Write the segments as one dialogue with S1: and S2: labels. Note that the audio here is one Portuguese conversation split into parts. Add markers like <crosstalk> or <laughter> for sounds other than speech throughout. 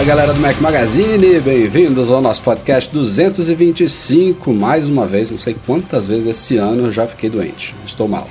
S1: Fala galera do Mac Magazine, bem-vindos ao nosso podcast 225. Mais uma vez, não sei quantas vezes esse ano eu já fiquei doente. Estou mal.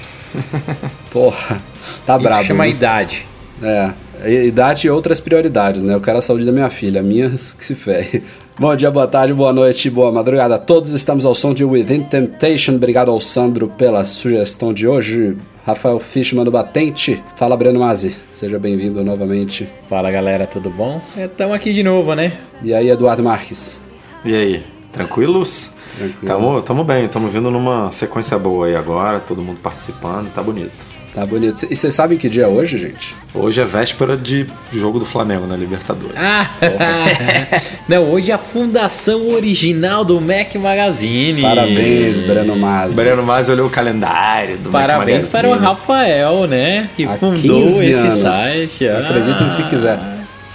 S1: <laughs> Porra, tá
S2: Isso
S1: brabo.
S2: chama
S1: né?
S2: idade.
S1: É, idade e outras prioridades, né? Eu quero a saúde da minha filha, minhas que se ferre. <laughs> Bom dia, boa tarde, boa noite, boa madrugada a todos. Estamos ao som de Within Temptation. Obrigado ao Sandro pela sugestão de hoje. Rafael Fishman do Batente. Fala, Breno Mazzi. Seja bem-vindo novamente.
S2: Fala galera, tudo bom? Estamos aqui de novo, né?
S1: E aí, Eduardo Marques.
S3: E aí, tranquilos?
S1: Tranquilo.
S3: Tamo, tamo bem, tamo vindo numa sequência boa aí agora, todo mundo participando, tá bonito.
S1: Tá bonito. E vocês sabem que dia é hoje, gente?
S3: Hoje é véspera de jogo do Flamengo na Libertadores.
S2: Ah, <laughs> não, hoje é a fundação original do Mac Magazine.
S1: Parabéns, Breno Mazzi.
S3: Breno mais olhou o calendário do Mac
S2: Parabéns
S3: Magazine.
S2: para o Rafael, né? Que
S1: Há
S2: fundou
S1: 15
S2: esse
S1: anos.
S2: site. Ah.
S1: Acreditem se quiser.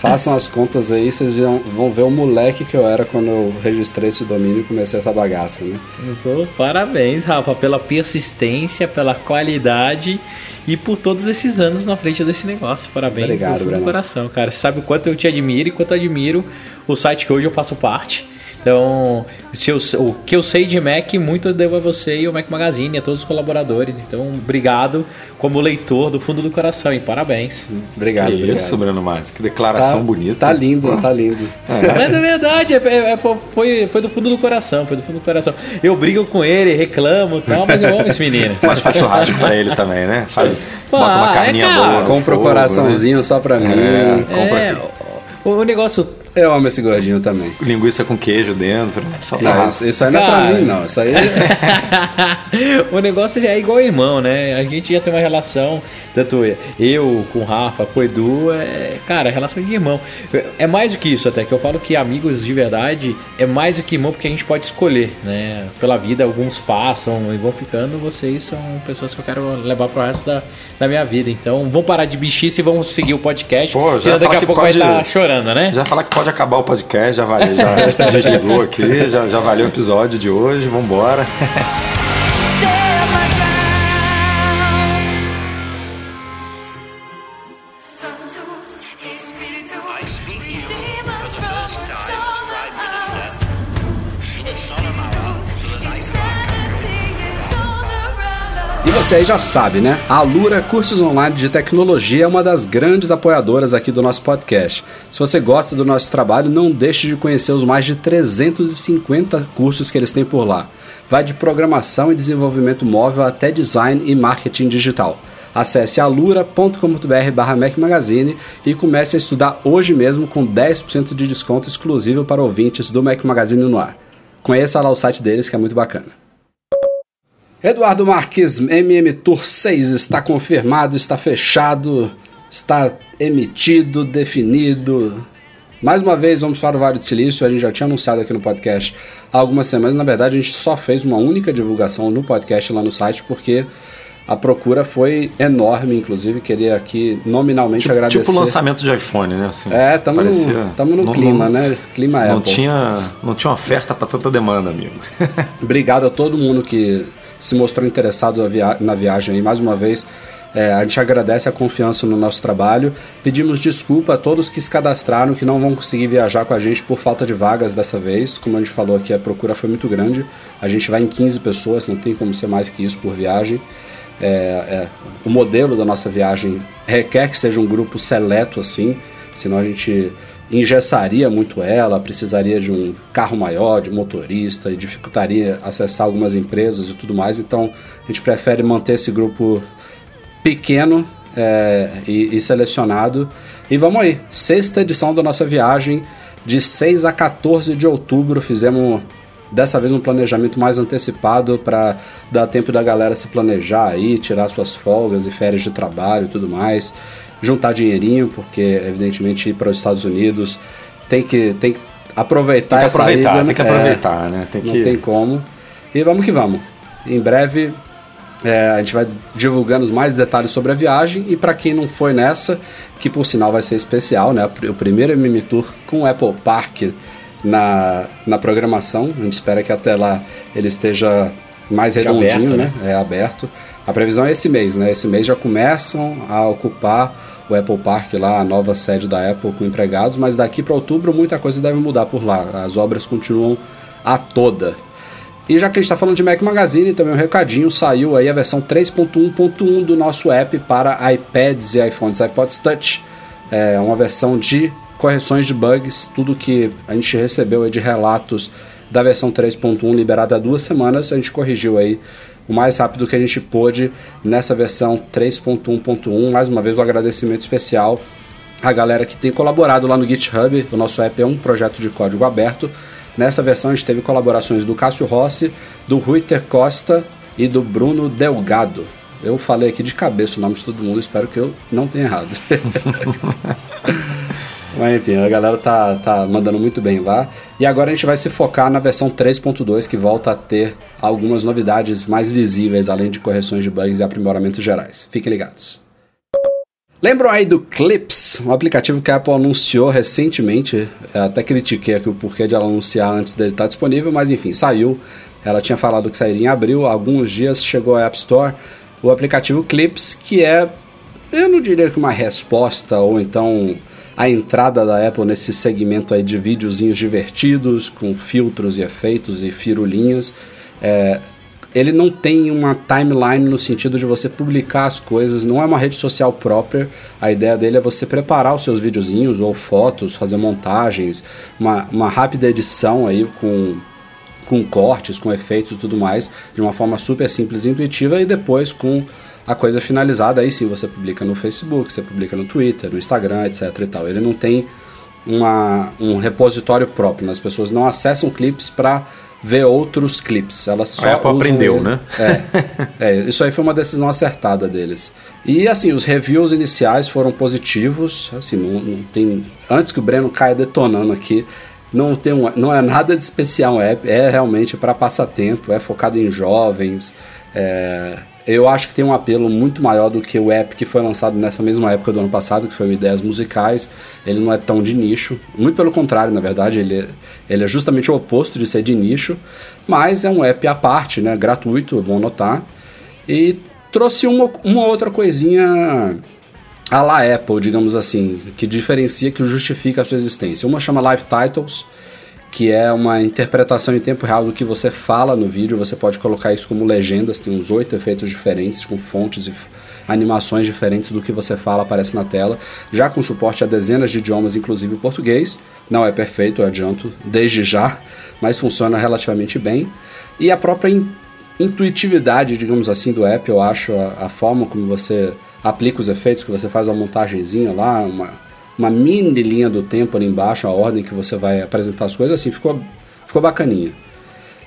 S1: Façam as contas aí, vocês vão, vão ver o moleque que eu era quando eu registrei esse domínio e comecei essa bagaça, né?
S2: Pô, Parabéns, Rafa, pela persistência, pela qualidade e por todos esses anos na frente desse negócio. Parabéns
S1: Obrigado,
S2: do fundo
S1: Breno.
S2: do coração, cara. Você sabe o quanto eu te admiro e quanto eu admiro o site que hoje eu faço parte. Então, se eu- o que eu sei de Mac, muito eu devo a você e o Mac Magazine, a todos os colaboradores. Então, obrigado como leitor do fundo do coração e parabéns.
S1: Obrigado,
S3: Que
S1: obrigado.
S3: isso, Breno mais, que declaração bonita.
S1: Tá lindo, tá lindo.
S2: Mas é verdade, é- é- é- foi, foi do fundo do coração, foi do fundo do coração. Eu brigo com ele, reclamo e tal, mas eu amo esse menino.
S3: Mas faz <laughs> churrasco pra ele também, né? Faz,
S2: Pô,
S3: bota uma
S2: é,
S3: carninha
S2: cara.
S3: boa.
S1: Compra o
S3: fogo,
S1: coraçãozinho só pra mim.
S3: né? Compra
S2: É, o, o negócio
S1: Eu amo esse gordinho também.
S3: linguiça com queijo dentro. Só pra
S1: Não, isso, isso aí não é pra mim, não. Isso aí <laughs>
S2: o negócio é igual irmão, né? A gente já tem uma relação, tanto eu com o Rafa, com o Edu, é, cara, é relação de irmão. É mais do que isso até, que eu falo que amigos de verdade é mais do que irmão porque a gente pode escolher, né? Pela vida, alguns passam e vão ficando, vocês são pessoas que eu quero levar pro resto da, da minha vida. Então, vão parar de bichice e vão seguir o podcast.
S3: Pô, já
S2: daqui a
S3: que
S2: pouco
S3: pode-
S2: vai estar chorando, né?
S3: Já falar que pode acabar o podcast, já valeu, já <laughs> desligou aqui, já, já valeu o episódio de hoje, vambora.
S4: Stay <laughs>
S1: você aí já sabe, né? A Alura Cursos Online de Tecnologia é uma das grandes apoiadoras aqui do nosso podcast. Se você gosta do nosso trabalho, não deixe de conhecer os mais de 350 cursos que eles têm por lá. Vai de programação e desenvolvimento móvel até design e marketing digital. Acesse alura.com.br barra Mac Magazine e comece a estudar hoje mesmo com 10% de desconto exclusivo para ouvintes do Mac Magazine no ar. Conheça lá o site deles que é muito bacana. Eduardo Marques, MM Tour 6 está confirmado, está fechado, está emitido, definido. Mais uma vez, vamos para o Vale do Silício. A gente já tinha anunciado aqui no podcast há algumas semanas. Na verdade, a gente só fez uma única divulgação no podcast lá no site, porque a procura foi enorme. Inclusive, queria aqui nominalmente
S3: Tipo,
S1: agradecer.
S3: tipo o lançamento de iPhone, né? Assim,
S1: É, estamos no, tamo no
S3: não-
S1: clima,
S3: não-
S1: né? Clima
S3: Não
S1: Apple.
S3: tinha, não tinha oferta para tanta demanda, amigo.
S1: Obrigado a todo mundo que se mostrou interessado na, via- na viagem aí. Mais uma vez, é, a gente agradece a confiança no nosso trabalho. Pedimos desculpa a todos que se cadastraram, que não vão conseguir viajar com a gente por falta de vagas dessa vez. Como a gente falou aqui, a procura foi muito grande. A gente vai em 15 pessoas, não tem como ser mais que isso por viagem. É, é, o modelo da nossa viagem requer que seja um grupo seleto assim, senão a gente engessaria muito ela, precisaria de um carro maior, de motorista e dificultaria acessar algumas empresas e tudo mais. Então a gente prefere manter esse grupo pequeno é, e, e selecionado. E vamos aí, sexta edição da nossa viagem, de 6 a 14 de outubro, fizemos Dessa vez um planejamento mais antecipado para dar tempo da galera se planejar aí, tirar suas folgas e férias de trabalho e tudo mais, juntar dinheirinho, porque evidentemente ir para os Estados Unidos tem que, tem que aproveitar
S3: Tem que
S1: essa
S3: aproveitar,
S1: ida,
S3: tem que
S1: é,
S3: aproveitar, né? Tem
S1: não
S3: que...
S1: tem como. E vamos que vamos. Em breve é, a gente vai divulgando mais detalhes sobre a viagem e para quem não foi nessa, que por sinal vai ser especial, né? O primeiro MM Tour com o Apple Park na, na programação. A gente espera que até lá ele esteja mais redondinho,
S2: aberto,
S1: né? É aberto. A previsão é esse mês, né? Esse mês já começam a ocupar o Apple Park lá, a nova sede da Apple com empregados, mas daqui para outubro muita coisa deve mudar por lá. As obras continuam a toda. E já que a gente está falando de Mac Magazine, também um recadinho, saiu aí a versão 3.1.1 do nosso app para iPads e iPhones, iPods Touch. É uma versão de correções de bugs, tudo que a gente recebeu de relatos da versão 3.1 liberada há duas semanas, a gente corrigiu aí o mais rápido que a gente pôde nessa versão 3.1.1. Mais uma vez, um agradecimento especial à galera que tem colaborado lá no GitHub. O nosso app é um projeto de código aberto. Nessa versão a gente teve colaborações do Cássio Rossi, do Ruiter Costa e do Bruno Delgado. Eu falei aqui de cabeça o nome de todo mundo, espero que eu não tenha errado. <laughs> <laughs> Mas enfim, a galera tá, tá mandando muito bem lá. E agora a gente vai se focar na versão 3.2, que volta a ter algumas novidades mais visíveis, além de correções de bugs e aprimoramentos gerais. Fiquem ligados. Lembram aí do Clips, um aplicativo que a Apple anunciou recentemente. Até critiquei aqui o porquê de ela anunciar antes dele estar disponível, mas enfim, saiu. Ela tinha falado que sairia em abril, alguns dias chegou à App Store o aplicativo Clips, que é, eu não diria que uma resposta ou então a entrada da Apple nesse segmento aí de videozinhos divertidos, com filtros e efeitos e firulinhas. É, ele não tem uma timeline no sentido de você publicar as coisas, não é uma rede social própria. A ideia dele é você preparar os seus videozinhos ou fotos, fazer montagens, uma, uma rápida edição aí com, com cortes, com efeitos e tudo mais, de uma forma super simples e intuitiva, e depois com a coisa finalizada, aí sim você publica no Facebook, você publica no Twitter, no Instagram, etc e tal. Ele não tem uma, um repositório próprio, né? as pessoas não acessam clips para ver outros clips. Elas só
S3: A Apple aprendeu,
S1: ele.
S3: né?
S1: É, é, isso aí foi uma decisão acertada deles. E assim, os reviews iniciais foram positivos. Assim, não, não tem. Antes que o Breno caia detonando aqui, não, tem um, não é nada de especial app, é realmente para passatempo, é focado em jovens. é, eu acho que tem um apelo muito maior do que o app que foi lançado nessa mesma época do ano passado, que foi o Ideias Musicais. Ele não é tão de nicho, muito pelo contrário, na verdade, ele, é- ele é justamente o oposto de ser de nicho, mas é um app à parte, né, gratuito, é bom notar. E trouxe uma, uma outra coisinha a la Apple, digamos assim, que diferencia, que justifica a sua existência. Uma chama Live Titles, que é uma interpretação em tempo real do que você fala no vídeo. Você pode colocar isso como legendas, tem uns oito efeitos diferentes, com fontes e animações diferentes do que você fala aparece na tela, já com suporte a dezenas de idiomas, inclusive o português. Não é perfeito, eu adianto, desde já, mas funciona relativamente bem. E a própria in- intuitividade, digamos assim, do app, eu acho, a, a forma como você aplica os efeitos, que você faz a montagenzinha lá, uma, uma mini linha do tempo ali embaixo, a ordem que você vai apresentar as coisas, assim, ficou, ficou bacaninha.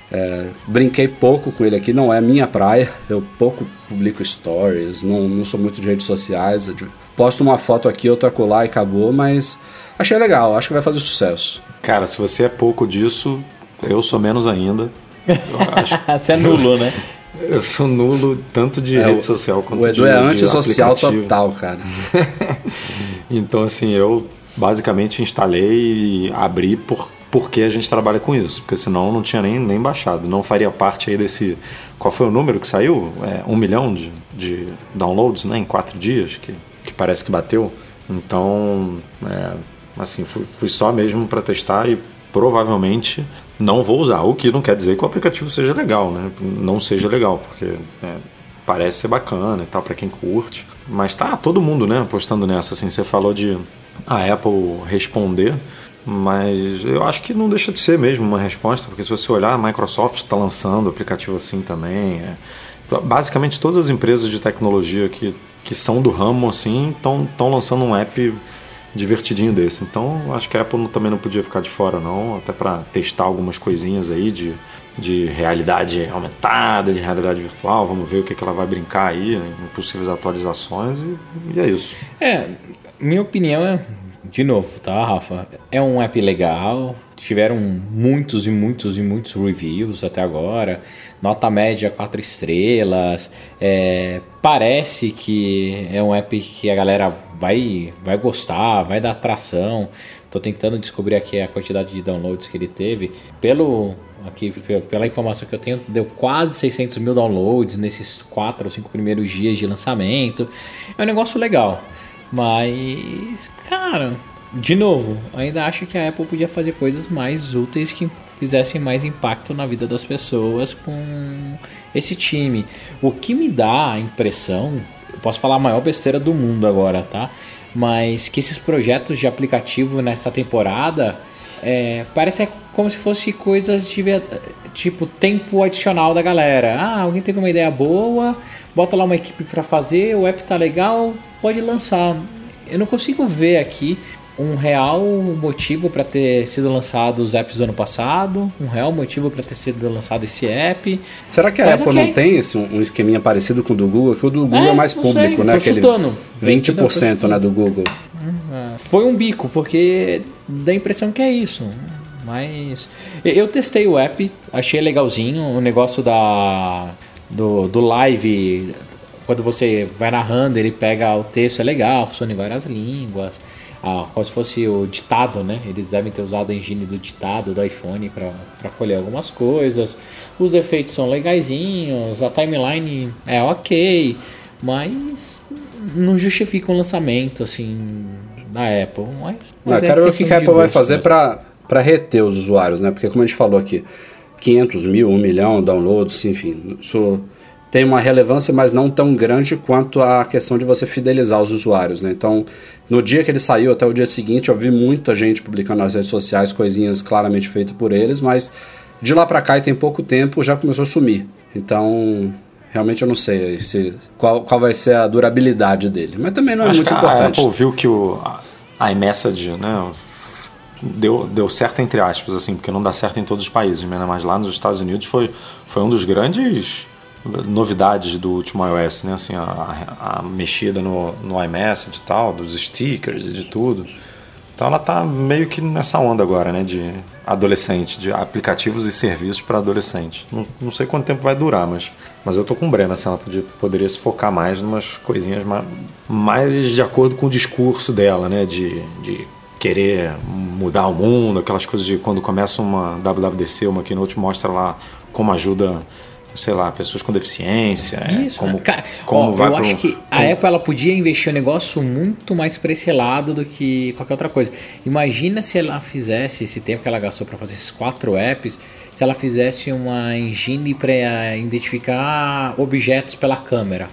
S1: É, brinquei pouco com ele aqui, não é minha praia, eu pouco publico stories, não, não sou muito de redes sociais, eu de- posto uma foto aqui, outra colar e acabou, mas achei legal, acho que vai fazer sucesso.
S3: Cara, se você é pouco disso, eu sou menos ainda. <laughs> Acho
S2: Você é nulo, né? <laughs>
S3: Eu sou nulo tanto de
S1: É,
S3: rede social quanto
S1: O Edu
S3: de,
S1: é
S3: de
S1: antissocial total, cara. <laughs>
S3: Então, assim, eu basicamente instalei e abri por, porque a gente trabalha com isso. Porque senão não tinha nem, nem baixado. Não faria parte aí desse. Qual foi o número que saiu? É, um milhão de, de downloads né, em quatro dias, que, que parece que bateu. Então, é, assim, fui, fui só mesmo para testar e provavelmente não vou usar. O que não quer dizer que o aplicativo seja legal, né? Não seja legal, porque é, parece ser bacana e tal para quem curte. Mas tá todo mundo, né, apostando nessa. Assim, você falou de a Apple responder, mas eu acho que não deixa de ser mesmo uma resposta, porque se você olhar, a Microsoft está lançando aplicativo assim também. é. Basicamente todas as empresas de tecnologia que, que são do ramo assim estão lançando um app divertidinho desse. Então acho que a Apple também não podia ficar de fora não, até para testar algumas coisinhas aí de de realidade aumentada, de realidade virtual. Vamos ver o que, que ela vai brincar aí em possíveis atualizações e, e é isso.
S2: É, minha opinião é, de novo, tá, Rafa? É um app legal. Tiveram muitos e muitos e muitos reviews até agora. Nota média 4 estrelas. É, parece que é um app que a galera vai, vai gostar, vai dar atração. Tô tentando descobrir aqui a quantidade de downloads que ele teve. Pelo aqui pela informação que eu tenho, deu quase 600 mil downloads nesses 4 ou 5 primeiros dias de lançamento. É um negócio legal. Mas, cara, de novo, ainda acho que a Apple podia fazer coisas mais úteis que fizessem mais impacto na vida das pessoas com esse time. O que me dá a impressão, eu posso falar a maior besteira do mundo agora, tá? Mas que esses projetos de aplicativo nessa temporada é, parece como se fosse coisas de tipo tempo adicional da galera. Ah, alguém teve uma ideia boa, bota lá uma equipe para fazer, o app tá legal, pode lançar. Eu não consigo ver aqui um real motivo para ter sido lançado os apps do ano passado, um real motivo para ter sido lançado esse app.
S1: Será que a
S2: Mas
S1: Apple
S2: ok.
S1: não tem esse, um esqueminha parecido com o do Google? Que o do Google é,
S2: É,
S1: mais público,
S2: sei,
S1: né? Aquele
S2: chutando.
S1: 20% né, do Google.
S2: Foi um bico, porque dá a impressão que é isso. Mas eu- eu testei o app, achei legalzinho. O negócio da do, do live, quando você vai narrando, ele pega o texto, é legal, funciona em várias línguas. Ah, como se fosse o ditado, né? Eles devem ter usado a engine do ditado do iPhone para colher algumas coisas. Os efeitos são legaisinhos, a timeline é ok, mas não justifica um lançamento assim da Apple. Mas,
S1: Não,
S2: mas é
S1: quero ver o que a Apple vai fazer para reter os usuários, né? Porque como a gente falou aqui, 500 mil, 1 milhão downloads, enfim, isso tem uma relevância, mas não tão grande quanto a questão de você fidelizar os usuários, né? Então, no dia que ele saiu até o dia seguinte, eu vi muita gente publicando nas redes sociais coisinhas claramente feitas por eles, mas de lá para cá e tem pouco tempo já começou a sumir. Então, realmente eu não sei se, qual, qual vai ser a durabilidade dele, mas também não é
S3: Acho
S1: muito
S3: a
S1: importante.
S3: Apple viu que o, a, a iMessage né, deu, deu certo entre aspas, assim, porque não dá certo em todos os países, né, mas lá nos Estados Unidos foi, foi um dos grandes novidades do último iOS, né? Assim, a, a mexida no, no iMessage e tal, dos stickers e de tudo. Então ela tá meio que nessa onda agora, né? De adolescente, de aplicativos e serviços para adolescente. Não, não sei quanto tempo vai durar, mas, mas eu tô com o Breno, assim, ela podia, poderia se focar mais em umas coisinhas mais, mais de acordo com o discurso dela, né? De, de querer mudar o mundo, aquelas coisas de quando começa uma WWDC, uma keynote, mostra lá como ajuda sei lá, pessoas com deficiência, é,
S2: Isso,
S3: como?
S2: Cara,
S3: como
S2: ó,
S3: vai
S2: eu
S3: pro-
S2: acho que a Apple ela podia investir um negócio muito mais pra esse lado do que qualquer outra coisa. Imagina se ela fizesse esse tempo que ela gastou pra fazer esses quatro apps, se ela fizesse uma engine para identificar objetos pela câmera.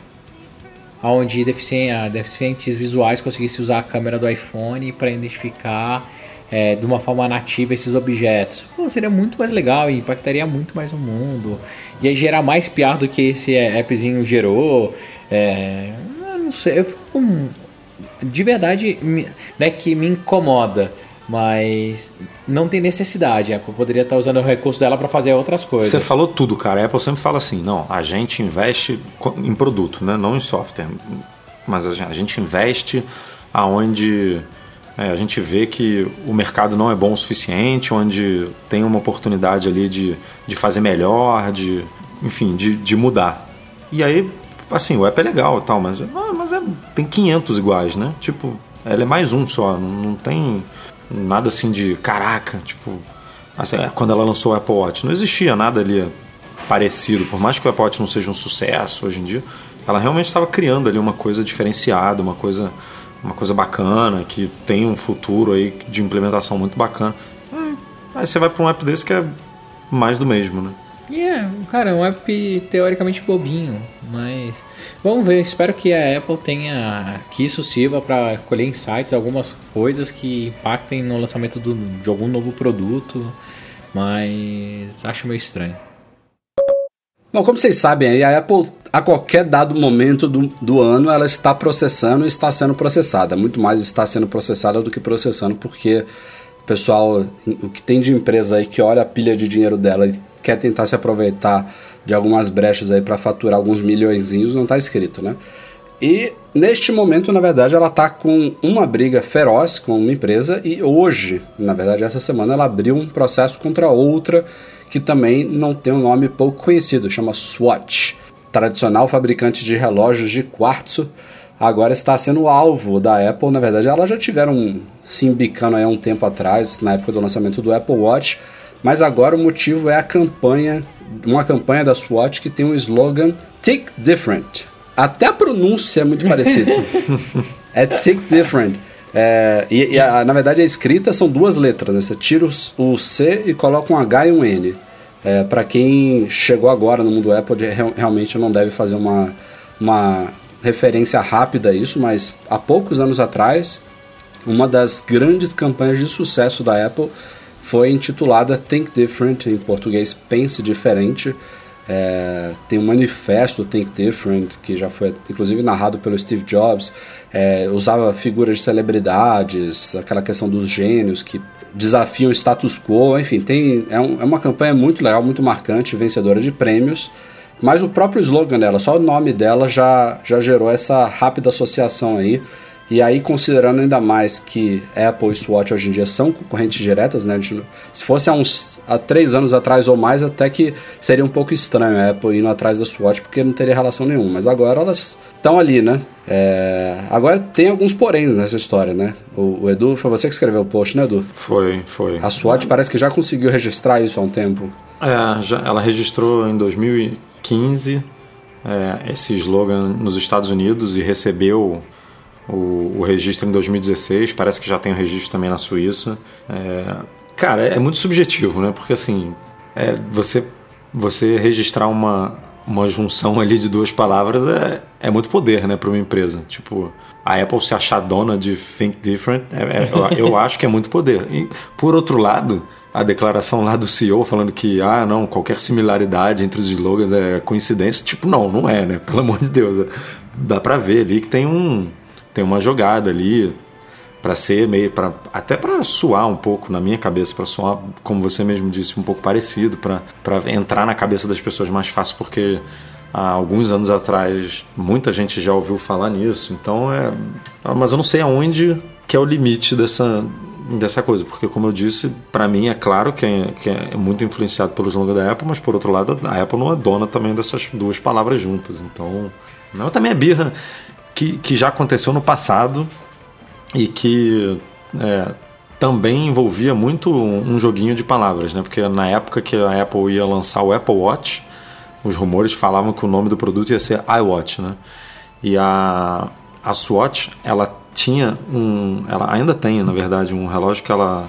S2: Onde deficien- deficientes visuais conseguissem usar a câmera do iPhone para identificar é, de uma forma nativa esses objetos. Pô, seria muito mais legal e impactaria muito mais o mundo. Ia gerar mais piar do que esse é, appzinho gerou. É, não sei, eu fico com. De verdade, é que me incomoda, mas não tem necessidade. A Apple poderia estar usando o recurso dela para fazer outras coisas.
S3: Você falou tudo, cara. A Apple sempre fala assim: não, a gente investe em produto, né? não em software. Mas a gente investe aonde é, a gente vê que o mercado não é bom o suficiente, onde tem uma oportunidade ali de, de fazer melhor, de, enfim, de, de mudar. E aí, assim, o app é legal e tal, mas, ah, mas é- tem 500 iguais, né? Tipo, ela é mais um só, não, tem nada assim de caraca, tipo, Assim, é, quando ela lançou o Apple Watch, não existia nada ali parecido. Por mais que o Apple Watch não seja um sucesso hoje em dia, ela realmente estava criando ali uma coisa diferenciada, uma coisa, uma coisa bacana, que tem um futuro aí de implementação muito bacana. Aí, aí você vai para um app desse que é mais do mesmo, né?
S2: E é, cara, é um app teoricamente bobinho, mas vamos ver. Espero que a Apple tenha que isso sirva para colher insights, algumas coisas que impactem no lançamento do- de algum novo produto, mas acho meio estranho.
S1: Bom, como vocês sabem, a Apple, a qualquer dado momento do, do ano, ela está processando e está sendo processada. Muito mais está sendo processada do que processando, porque pessoal, o que tem de empresa aí que olha a pilha de dinheiro dela e quer tentar se aproveitar de algumas brechas aí para faturar alguns milhõeszinhos, não tá escrito, né? E neste momento, na verdade, ela tá com uma briga feroz com uma empresa e hoje, na verdade, essa semana ela abriu um processo contra outra que também não tem um nome pouco conhecido, chama Swatch, tradicional fabricante de relógios de quartzo. Agora está sendo alvo da Apple. Na verdade, elas já tiveram se embicando aí há um tempo atrás, na época do lançamento do Apple Watch. Mas agora o motivo é a campanha, uma campanha da Swatch que tem um slogan Tick Different. Até a pronúncia é muito parecida. <laughs> é Tick Different. É, e, e a- na verdade a escrita são duas letras, né? Você tira o C e coloca um H e um N. É, para quem chegou agora no mundo Apple, realmente não deve fazer uma, uma referência rápida a isso, mas há poucos anos atrás, uma das grandes campanhas de sucesso da Apple foi intitulada Think Different, em português Pense Diferente. É, tem um manifesto Think Different, que já foi inclusive narrado pelo Steve Jobs. É, usava figuras de celebridades, aquela questão dos gênios que desafiam o status quo. Enfim, tem, é, um- é uma campanha muito legal, muito marcante, vencedora de prêmios. Mas o próprio slogan dela, só o nome dela já, já gerou essa rápida associação aí. E aí, considerando ainda mais que Apple e Swatch hoje em dia são concorrentes diretas, né? gente se fosse há uns há três anos atrás ou mais, até que seria um pouco estranho a Apple indo atrás da Swatch, porque não teria relação nenhuma. Mas agora elas estão ali, né? É, Agora tem alguns poréns nessa história, né? O, o Edu, foi você que escreveu o post, né, Edu?
S3: Foi, foi.
S1: A Swatch parece que já conseguiu registrar isso há um tempo.
S3: É, já- ela registrou em 2015 é, esse slogan nos Estados Unidos e recebeu o, o registro em 2016. Parece que já tem o registro também na Suíça. É, cara, é, muito subjetivo, né? Porque assim, é, você, você registrar uma, uma junção ali de duas palavras é, é muito poder, né, para uma empresa. Tipo, a Apple se achar dona de Think Different, é- é- eu, eu <laughs> acho que é muito poder. E, por outro lado, a declaração lá do CEO falando que, ah, não, qualquer similaridade entre os slogans é coincidência. Tipo, não, não é, né? Pelo amor de Deus. é- Dá pra ver ali que tem um tem uma jogada ali para ser meio para até para suar um pouco na minha cabeça para soar como você mesmo disse um pouco parecido para entrar na cabeça das pessoas mais fácil porque há alguns anos atrás muita gente já ouviu falar nisso. Então é mas eu não sei aonde que é o limite dessa dessa coisa porque como eu disse para mim é claro que é, que é muito influenciado pelo slogan da Apple mas por outro lado a Apple não é dona também dessas duas palavras juntas. Então não também é birra que, que já aconteceu no passado e que é, também envolvia muito um joguinho de palavras, né? Porque na época que a Apple ia lançar o Apple Watch, os rumores falavam que o nome do produto ia ser iWatch, né? E a, a Swatch, ela tinha um, ela ainda tem, na verdade, um relógio que ela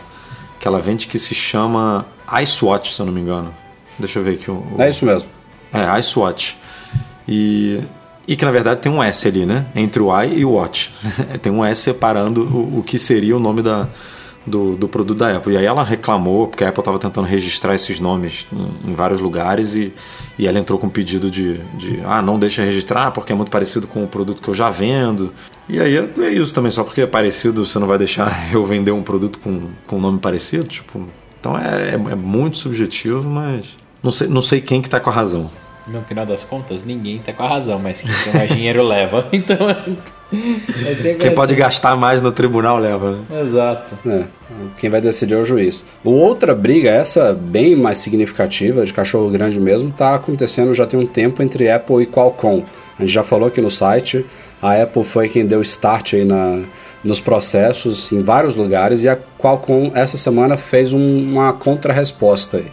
S3: que ela vende que se chama iSwatch, se eu não me engano. Deixa eu ver aqui o, o
S1: É isso mesmo.
S3: é, iSwatch. E, e que na verdade tem um S ali, né? Entre o i e o watch. <laughs> tem um S separando o, o que seria o nome da, do, do produto da Apple. E aí ela reclamou, porque a Apple estava tentando registrar esses nomes em, em vários lugares e, e ela entrou com um pedido de, de ah, não deixa registrar porque é muito parecido com o produto que eu já vendo. E aí é, isso também, só porque é parecido, você não vai deixar <laughs> eu vender um produto com, com um nome parecido? Tipo, então é, é, é muito subjetivo, mas não sei, não sei quem que tá com a razão.
S2: No final das contas, ninguém tá com a razão, mas quem tem mais dinheiro <laughs> leva. <laughs> Então. é
S3: Quem pode
S2: assim.
S3: gastar mais no tribunal leva, né?
S2: Exato.
S1: É, quem vai decidir é o juiz. O outra briga, essa bem mais significativa, de cachorro grande mesmo, tá acontecendo já tem um tempo entre Apple e Qualcomm. A gente já falou aqui no site, a Apple foi quem deu start aí na, nos processos em vários lugares e a Qualcomm essa semana fez um- uma contrarresposta aí.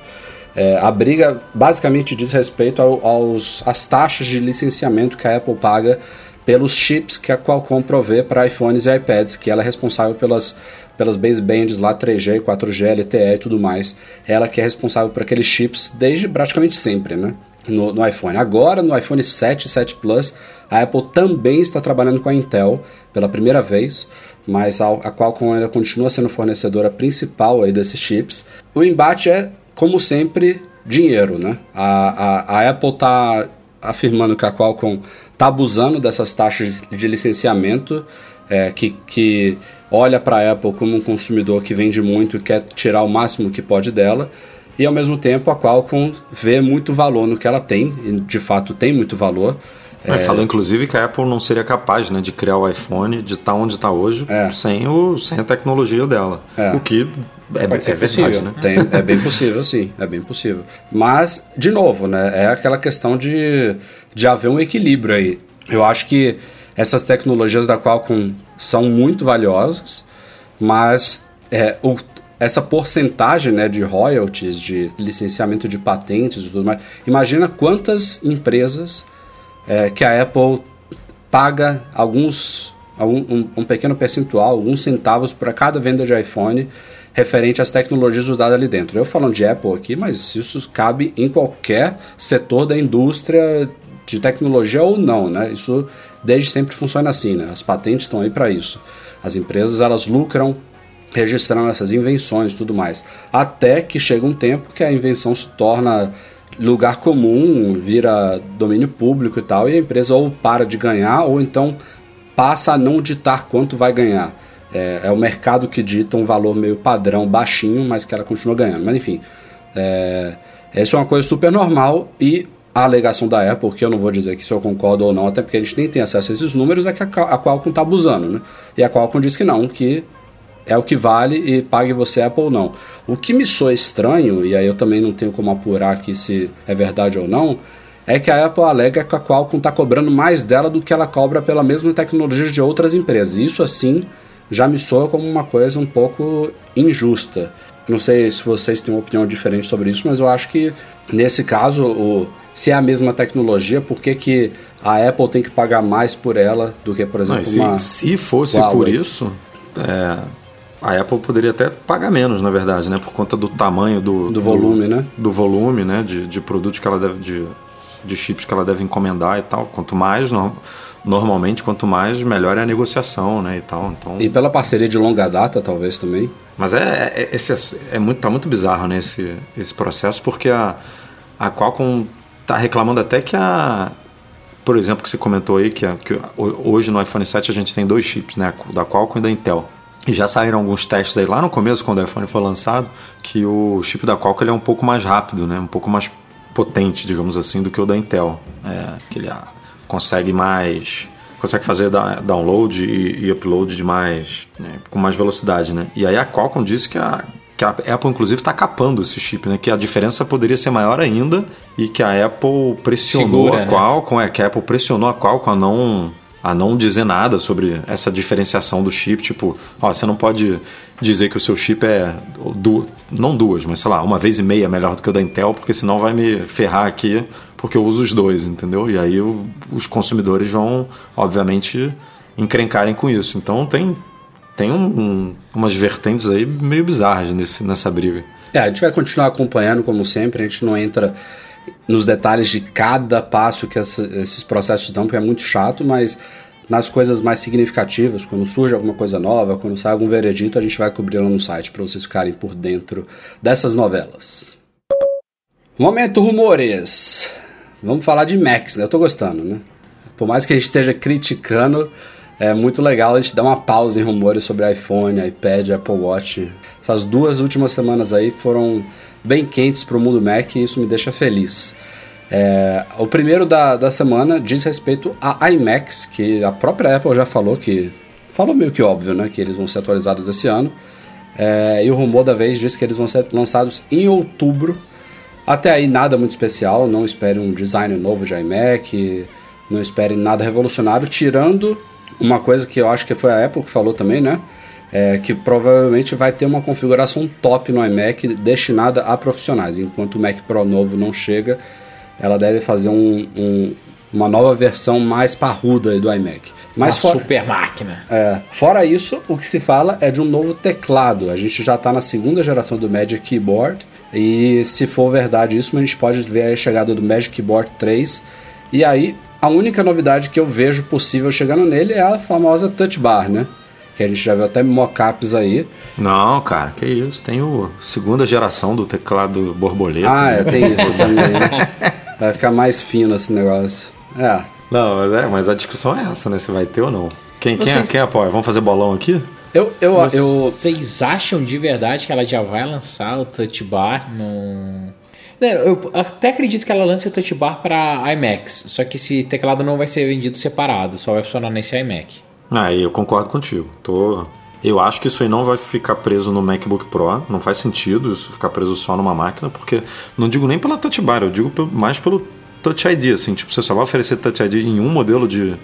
S1: É, a briga basicamente diz respeito ao, aos, às taxas de licenciamento que a Apple paga pelos chips que a Qualcomm provê para iPhones e iPads, que ela é responsável pelas, pelas basebands lá 3G, 4G, LTE e tudo mais. Ela que é responsável por aqueles chips desde praticamente sempre, né? No, no iPhone. Agora, no iPhone 7 e 7 Plus, a Apple também está trabalhando com a Intel pela primeira vez, mas a, a Qualcomm ainda continua sendo fornecedora principal aí desses chips. O embate é como sempre, dinheiro, né? A, a, a Apple está afirmando que a Qualcomm está abusando dessas taxas de licenciamento, é, que, que olha para a Apple como um consumidor que vende muito e quer tirar o máximo que pode dela, e ao mesmo tempo a Qualcomm vê muito valor no que ela tem, e de fato tem muito valor.
S3: É, Falou inclusive que a Apple não seria capaz né, de criar o iPhone, de estar onde está hoje,
S1: É.
S3: sem, o, sem a tecnologia dela.
S1: É.
S3: O que é,
S2: Pode ser
S3: é verdade,
S2: possível.
S3: né?
S1: Tem- é bem possível, sim, é bem possível. Mas, de novo, né, é aquela questão de, de haver um equilíbrio aí. Eu acho que essas tecnologias da Qualcomm são muito valiosas, mas é, o- essa porcentagem né, de royalties, de licenciamento de patentes e tudo mais, imagina quantas empresas é, que a Apple paga alguns um, um pequeno percentual, alguns centavos para cada venda de iPhone referente às tecnologias usadas ali dentro. Eu falando de Apple aqui, mas isso cabe em qualquer setor da indústria de tecnologia ou não, né? Isso desde sempre funciona assim, né? As patentes estão aí para isso. As empresas elas lucram registrando essas invenções tudo mais. Até que chega um tempo que a invenção se torna lugar comum, vira domínio público e tal, e a empresa ou para de ganhar ou então passa a não ditar quanto vai ganhar. É, é o mercado que dita um valor meio padrão, baixinho, mas que ela continua ganhando. Mas enfim, é, isso é uma coisa super normal e a alegação da Apple, que eu não vou dizer que se eu concordo ou não, até porque a gente nem tem acesso a esses números, é que a, a Qualcomm está abusando, né? E a Qualcomm diz que não, que é o que vale e pague você Apple ou não. O que me soa estranho, e aí eu também não tenho como apurar aqui se é verdade ou não, é que a Apple alega que a Qualcomm está cobrando mais dela do que ela cobra pela mesma tecnologia de outras empresas. Isso assim já me soa como uma coisa um pouco injusta. Não sei se vocês têm uma opinião diferente sobre isso, mas eu acho que nesse caso, o, se é a mesma tecnologia, por que, que a Apple tem que pagar mais por ela do que, por exemplo,
S3: Mas se,
S1: uma.
S3: se fosse
S1: Huawei.
S3: por isso, é, a Apple poderia até pagar menos, na verdade, né? Por conta do tamanho do,
S1: Do volume, né?
S3: Do volume, né? De, de produtos que ela deve. De, de chips que ela deve encomendar e tal. Quanto mais, no- normalmente, quanto mais, melhor é a negociação, né? E tal. Então,
S1: E pela parceria de longa data, talvez também.
S3: Mas é, é, esse, é muito, tá muito bizarro né, esse, esse processo, porque a, a Qualcomm tá reclamando até que a. Por exemplo, que você comentou aí, que, a- que hoje no iPhone 7 a gente tem dois chips, né? Da Qualcomm e da Intel. E já saíram alguns testes aí lá no começo, quando o iPhone foi lançado, que o chip da Qualcomm é um pouco mais rápido, né? Um pouco mais potente, digamos assim, do que o da Intel. É, que ele ah, consegue mais consegue fazer download e, e upload de mais né, com mais velocidade, né? E aí a Qualcomm disse que a que a Apple inclusive está capando esse chip, né? Que a diferença poderia ser maior ainda e que a Apple pressionou
S2: Segura,
S3: a
S2: né?
S3: Qualcomm, é que a Apple pressionou a Qualcomm a não a não dizer nada sobre essa diferenciação do chip, tipo, ó, você não pode dizer que o seu chip é du não duas, mas sei lá, uma vez e meia melhor do que o da Intel, porque senão vai me ferrar aqui, porque eu uso os dois, entendeu? E aí o- os consumidores vão, obviamente, encrencarem com isso. Então tem tem um- um- umas vertentes aí meio bizarras nesse, nessa briga.
S1: É, a gente vai continuar acompanhando, como sempre. A gente não entra nos detalhes de cada passo que essa- esses processos dão, porque é muito chato, mas nas coisas mais significativas, quando surge alguma coisa nova, quando sai algum veredito, a gente vai cobrir lá no site para vocês ficarem por dentro dessas novelas. Momento rumores. Vamos falar de Macs, né? Eu tô gostando, né? Por mais que a gente esteja criticando, é muito legal a gente dar uma pausa em rumores sobre iPhone, iPad, Apple Watch. Essas duas últimas semanas aí foram bem quentes para o mundo Mac e isso me deixa feliz. É, o primeiro da, da semana diz respeito a iMacs, que a própria Apple já falou que. Falou meio que óbvio, né? Que eles vão ser atualizados esse ano. É, e o rumor da vez diz que eles vão ser lançados em outubro. Até aí nada muito especial, não espere um design novo de iMac, não espere nada revolucionário, tirando uma coisa que eu acho que foi a Apple que falou também, né? É, que provavelmente vai ter uma configuração top no iMac destinada a profissionais. Enquanto o Mac Pro novo não chega, ela deve fazer um- um- uma nova versão mais parruda do iMac. Mas
S2: Uma
S1: fora-
S2: super máquina.
S1: é, fora isso, o que se fala é de um novo teclado. A gente já está na segunda geração do Magic Keyboard. E se for verdade isso, a gente pode ver a chegada do Magic Keyboard 3. E aí, a única novidade que eu vejo possível chegando nele é a famosa Touch Bar, né? Que a gente já viu até mockups aí.
S3: Não, cara, que isso. Tem o segunda geração do teclado borboleta.
S1: Ah,
S3: né?
S1: é, tem isso <laughs> também, né? Vai ficar mais fino esse negócio. É.
S3: Não, mas, é, mas a discussão é essa, né? Se vai ter ou não. Quem, quem,
S2: Vocês-
S3: quem apoia? Vamos fazer bolão aqui?
S1: Eu, eu, eu,
S2: Vocês acham de verdade que ela já vai lançar o Touch Bar no. Eu até acredito que ela lance o Touch Bar para iMacs, só que esse teclado não vai ser vendido separado, só vai funcionar nesse iMac.
S3: Ah, eu concordo contigo. Tô... Eu acho que isso aí não vai ficar preso no MacBook Pro. Não faz sentido isso ficar preso só numa máquina, porque não digo nem pela Touch Bar, eu digo mais pelo Touch ID. Assim, tipo, você só vai oferecer Touch ID em um modelo de,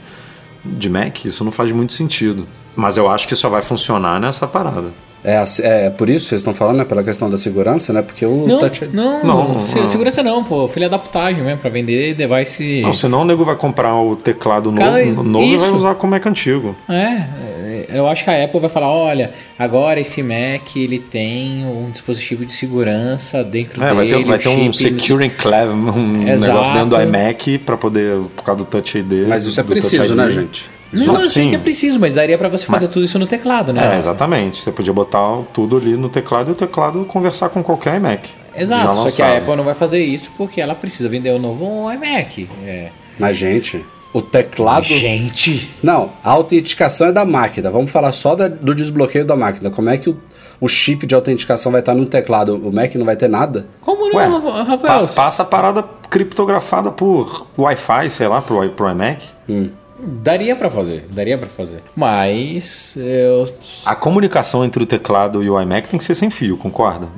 S3: de Mac, isso não faz muito sentido. Mas eu acho que só vai funcionar nessa parada.
S1: É, assim- é por isso que vocês estão falando, né? Pela questão da segurança, né? Porque o
S2: Não,
S1: Touch
S2: não,
S3: Não,
S2: se-
S3: não.
S2: segurança não, pô. Filha da putagem mesmo, pra vender device.
S3: Não, senão o nego vai comprar o teclado novo,
S2: Cara,
S3: novo e vai usar como Mac antigo.
S2: É, é, eu acho que a Apple vai falar, olha, agora esse Mac ele tem um dispositivo de segurança dentro
S3: É, vai
S2: dele,
S3: ter, vai ter um Secure Enclave, um
S2: Exato.
S3: negócio dentro do iMac pra poder, por causa do Touch ID.
S1: Mas isso é preciso, né, gente?
S2: Não, eu sei que é preciso, mas daria pra você fazer tudo isso no teclado, né?
S3: É, exatamente. Você podia botar tudo ali no teclado e o teclado conversar com qualquer iMac.
S2: Exato, só que a Apple não vai fazer isso porque ela precisa vender o novo iMac. É.
S1: Mas, gente, o teclado.
S2: Gente,
S1: Não, a autenticação é da máquina. Vamos falar só da- do desbloqueio da máquina. Como é que o, o chip de autenticação vai estar no teclado? O Mac não vai ter nada?
S2: como não,
S3: Ué,
S2: Rafael?
S3: Pa- passa a parada criptografada por Wi-Fi, sei lá, pro, i- pro iMac.
S2: Daria pra fazer, daria pra fazer. Mas eu
S3: A comunicação entre o teclado e o iMac tem que ser sem fio, concorda?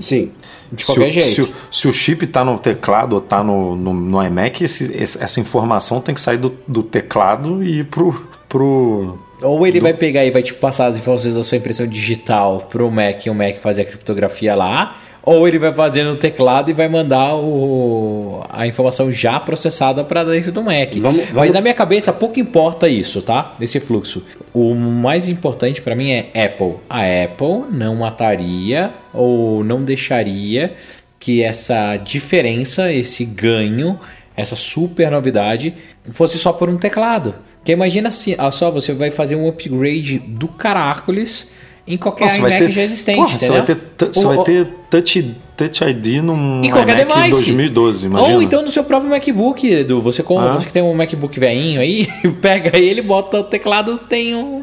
S1: Sim.
S2: de
S3: Se
S2: qualquer
S3: o,
S2: jeito.
S3: Se o, se o chip tá no teclado ou tá no, no, no iMac, esse- essa informação tem que sair do, do teclado e ir pro, pro,
S2: Ou ele vai pegar e vai te passar as informações da sua impressão digital pro Mac e o Mac fazer a criptografia lá. Ou ele vai fazer no teclado e vai mandar o, a informação já processada para dentro do Mac.
S1: Vamos-
S2: Mas
S1: vamos-
S2: na minha cabeça pouco importa isso, tá? Esse fluxo. O mais importante para mim é Apple. A Apple não mataria ou não deixaria que essa diferença, esse ganho, essa super novidade fosse só por um teclado. Porque imagina assim, só você vai fazer um upgrade do caracoles em qualquer
S3: Nossa,
S2: iMac já existente,
S3: porra, você vai ter, você
S2: Ou-
S3: vai ter touch, touch ID num
S2: em qualquer
S3: iMac
S2: device.
S3: 2012, imagina.
S2: Ou então no seu próprio MacBook, Edu. Você, com,
S3: Ah.
S2: você que tem um MacBook velhinho aí, <laughs> pega ele, bota o teclado, tem um,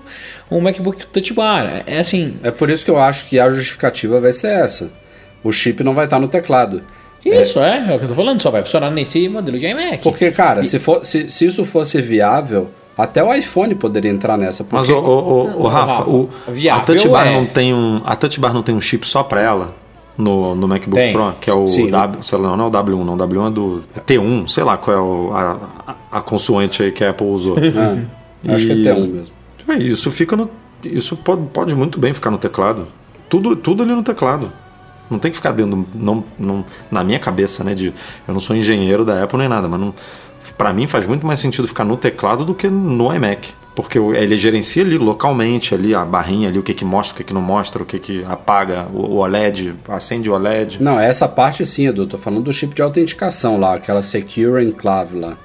S2: um MacBook Touch Bar. É assim,
S1: É por isso que eu acho que a justificativa vai ser essa. O chip não vai estar no teclado.
S2: isso é, é o que eu tô falando, só vai funcionar nesse modelo de iMac.
S1: Porque, cara, se, for, se, se isso fosse viável, até o iPhone poderia entrar nessa. Porque
S3: Mas o, o, o, o Rafa, o, a
S2: viável
S3: Touch Bar
S2: é-
S3: não tem um, a Touch Bar não tem um chip só pra ela no, no MacBook
S2: Tem.
S3: Pro, que é o
S1: Sim.
S3: W, sei lá, não é o W1, não, o W1 é do T1, sei lá qual é o, a, a, a consoante aí que a Apple usou. <laughs>
S1: Ah, acho que é
S3: E-
S1: T1 mesmo.
S3: É, isso fica no, isso pode, pode muito bem ficar no teclado. Tudo, tudo ali no teclado. Não tem que ficar dentro, não, não, na minha cabeça, né? De, eu não sou engenheiro da Apple nem nada, mas não, para mim faz muito mais sentido ficar no teclado do que no iMac. Porque ele gerencia ali localmente, ali a barrinha ali, o que, que mostra, o que, que não mostra, o que, que apaga, o, o OLED, acende o OLED.
S1: Não, essa parte sim, Edu. Tô falando do chip de autenticação lá, aquela Secure Enclave lá.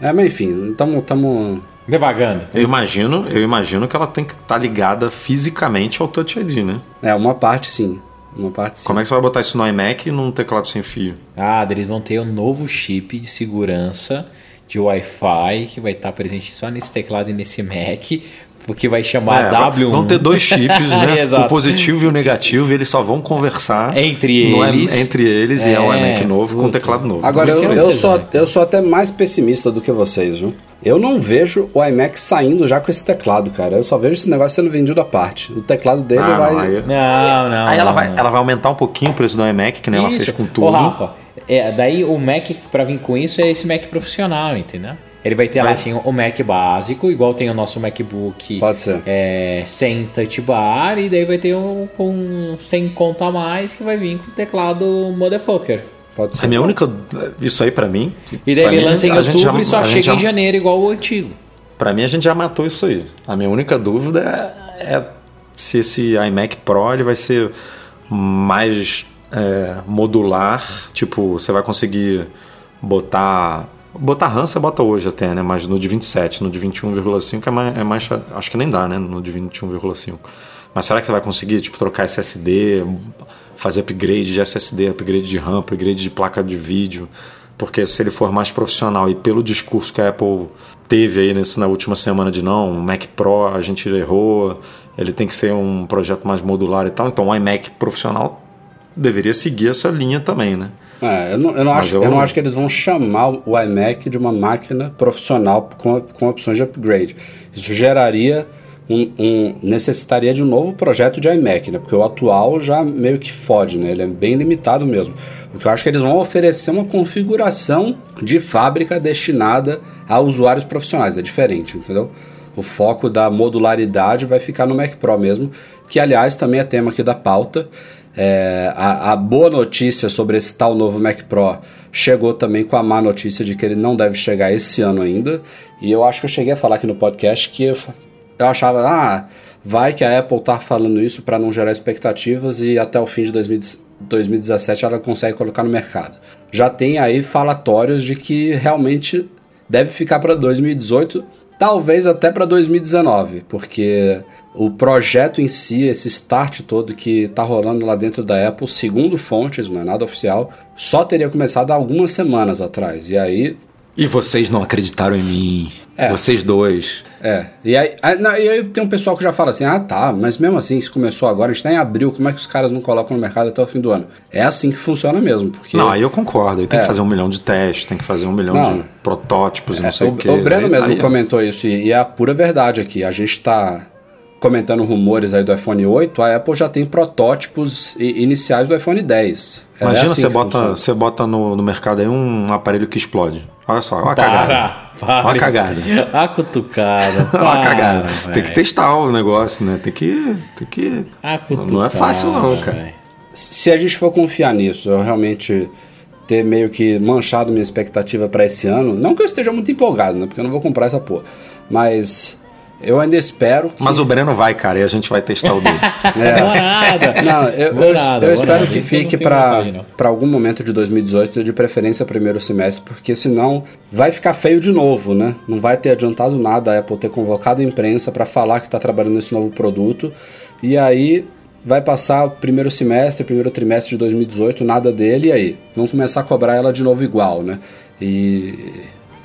S1: É, mas enfim, tamo, tamo...
S2: Devagando.
S3: Eu imagino, eu imagino que ela tem que estar ligada fisicamente ao Touch ID, né?
S1: É, uma parte sim. Uma parte sim.
S3: Como é que você vai botar isso no iMac e num teclado sem fio?
S2: Ah, eles vão ter um novo chip de segurança de Wi-Fi que vai estar presente só nesse teclado e nesse Mac, porque vai chamar
S3: É, vai-
S2: W1.
S3: Vão ter dois <laughs> chips, né?
S2: Exato.
S3: o positivo e o negativo, e eles só vão conversar
S2: Entre
S3: no
S2: eles.
S3: i- entre eles e é o
S2: É,
S3: iMac novo com
S2: puta.
S3: teclado novo.
S1: Agora, eu,
S2: isso
S1: eu, sou, eu sou até mais pessimista do que vocês, viu? Eu não vejo o iMac saindo já com esse teclado, cara. Eu só vejo esse negócio sendo vendido à parte. O teclado dele
S3: Ah,
S1: vai...
S3: não, aí,
S2: Não, não.
S3: aí ela,
S2: não,
S3: vai,
S2: não.
S3: ela vai aumentar um pouquinho o preço do iMac, que nem ela fez
S2: Isso.
S3: com
S2: Ô,
S3: tudo.
S2: Rafa, é, daí o Mac pra vir com isso é esse Mac profissional, entendeu? Ele vai ter lá
S3: Vai.
S2: assim o Mac básico, igual tem o nosso MacBook
S1: Pode ser.
S2: é, sem touch bar, e daí vai ter um com sem conta a mais que vai vir com o teclado motherfucker.
S1: Pode ser.
S3: A minha única. Isso aí pra mim.
S2: E daí ele
S3: mim,
S2: lança em outubro
S3: já-
S2: e só chega em
S3: já-
S2: janeiro igual o antigo.
S3: Pra mim, a gente já matou isso aí. A minha única dúvida é, é se esse iMac Pro ele vai ser mais é, modular. Tipo, você vai conseguir botar. Botar RAM você bota hoje até, né? Mas no de 27, no de 21,5 é mais, é mais. Acho que nem dá, né? No de 21,5. Mas será que você vai conseguir, tipo, trocar SSD, fazer upgrade de SSD, upgrade de RAM, upgrade de placa de vídeo? Porque se ele for mais profissional e pelo discurso que a Apple teve aí nesse, na última semana de não, Mac Pro a gente errou, ele tem que ser um projeto mais modular e tal. Então o iMac profissional deveria seguir essa linha também, né?
S1: É, eu não, eu não acho,
S3: eu-
S1: eu não acho que eles vão chamar o iMac de uma máquina profissional com, com opções de upgrade. Isso geraria um, um- necessitaria de um novo projeto de iMac, né? Porque o atual já meio que fode, né? Ele é bem limitado mesmo. O que eu acho que eles vão oferecer é uma configuração de fábrica destinada a usuários profissionais, é diferente, entendeu? O foco da modularidade vai ficar no Mac Pro mesmo, que aliás também é tema aqui da pauta. É, a, a boa notícia sobre esse tal novo Mac Pro chegou também com a má notícia de que ele não deve chegar esse ano ainda. E eu acho que eu cheguei a falar aqui no podcast que eu, eu achava, ah, vai que a Apple tá falando isso para não gerar expectativas e até o fim de 2000 2017 ela consegue colocar no mercado. Já tem aí falatórios de que realmente deve ficar para 2018, talvez até para 2019, porque o projeto em si, esse start todo que tá rolando lá dentro da Apple, segundo fontes, não é nada oficial, só teria começado há algumas semanas atrás. E aí
S3: E vocês não acreditaram em mim.
S1: É.
S3: Vocês dois.
S1: É, e aí, aí, não, e aí tem um pessoal que já fala assim, ah tá, mas mesmo assim, se começou agora, a gente tá em abril, como é que os caras não colocam no mercado até o fim do ano? É assim que funciona mesmo, porque...
S3: Não, aí eu concordo. Aí tem
S1: É.
S3: que fazer um milhão de testes, tem que fazer um milhão
S1: Não.
S3: de protótipos e não
S1: É,
S3: sei
S1: o,
S3: o, quê.
S1: o Breno
S3: Aí-
S1: mesmo
S3: aí-
S1: comentou isso e, e é a pura verdade aqui. A gente está comentando rumores aí do iPhone 8, a Apple já tem protótipos iniciais do iPhone 10. É
S3: Imagina
S1: assim
S3: você
S1: que
S3: bota,
S1: funciona.
S3: você bota no, no mercado aí um aparelho que explode. Olha só, olha a
S2: Para,
S3: cagada.
S2: para.
S3: Olha a cagada.
S2: A cutucada. <laughs>
S3: Olha a
S2: para,
S3: cagada. Tem que testar o negócio, né? Tem que. Tem que...
S2: A cutucada,
S3: Não é fácil, não, cara.
S2: velho.
S1: Se a gente for confiar nisso, eu realmente ter meio que manchado minha expectativa para esse ano, não que eu esteja muito empolgado, né? Porque eu não vou comprar essa porra. Mas eu ainda espero que...
S3: Mas o Breno vai, cara, e a gente vai testar o dele. <laughs>
S1: É. <laughs> Não, eu, eu,
S2: nada,
S1: eu
S2: vou
S1: espero
S2: nada.
S1: que
S2: eu
S1: fique para algum momento de 2018, de preferência primeiro semestre, porque senão vai ficar feio de novo, né? Não vai ter adiantado nada a Apple ter convocado a imprensa para falar que está trabalhando nesse novo produto e aí vai passar o primeiro semestre, primeiro trimestre de 2018, nada dele e aí vão começar a cobrar ela de novo igual, né? E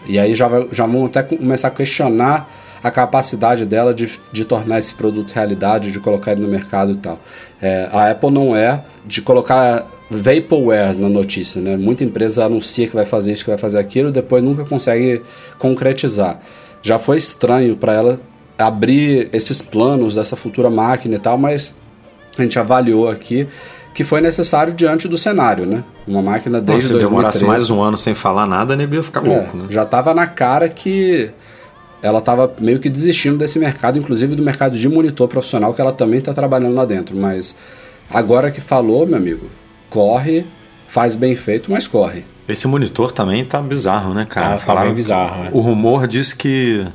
S1: e aí já, vai- já vão até começar a questionar a capacidade dela de, de tornar esse produto realidade, de colocar ele no mercado e tal. É, a Apple não é de colocar vaporwares na notícia, né? Muita empresa anuncia que vai fazer isso, que vai fazer aquilo, depois nunca consegue concretizar. Já foi estranho para ela abrir esses planos dessa futura máquina e tal, mas a gente avaliou aqui que foi necessário diante do cenário, né? Uma máquina desde
S3: se demorasse
S1: 2013.
S3: mais um ano sem falar nada, nego ia ficar louco,
S1: É,
S3: né?
S1: Já estava na cara que ela estava meio que desistindo desse mercado, inclusive do mercado de monitor profissional, que ela também está trabalhando lá dentro. Mas agora que falou, meu amigo, corre, faz bem feito, mas corre.
S3: Esse monitor também tá bizarro, né, cara?
S2: Ah, tá bem bizarro, né?
S3: O rumor diz que,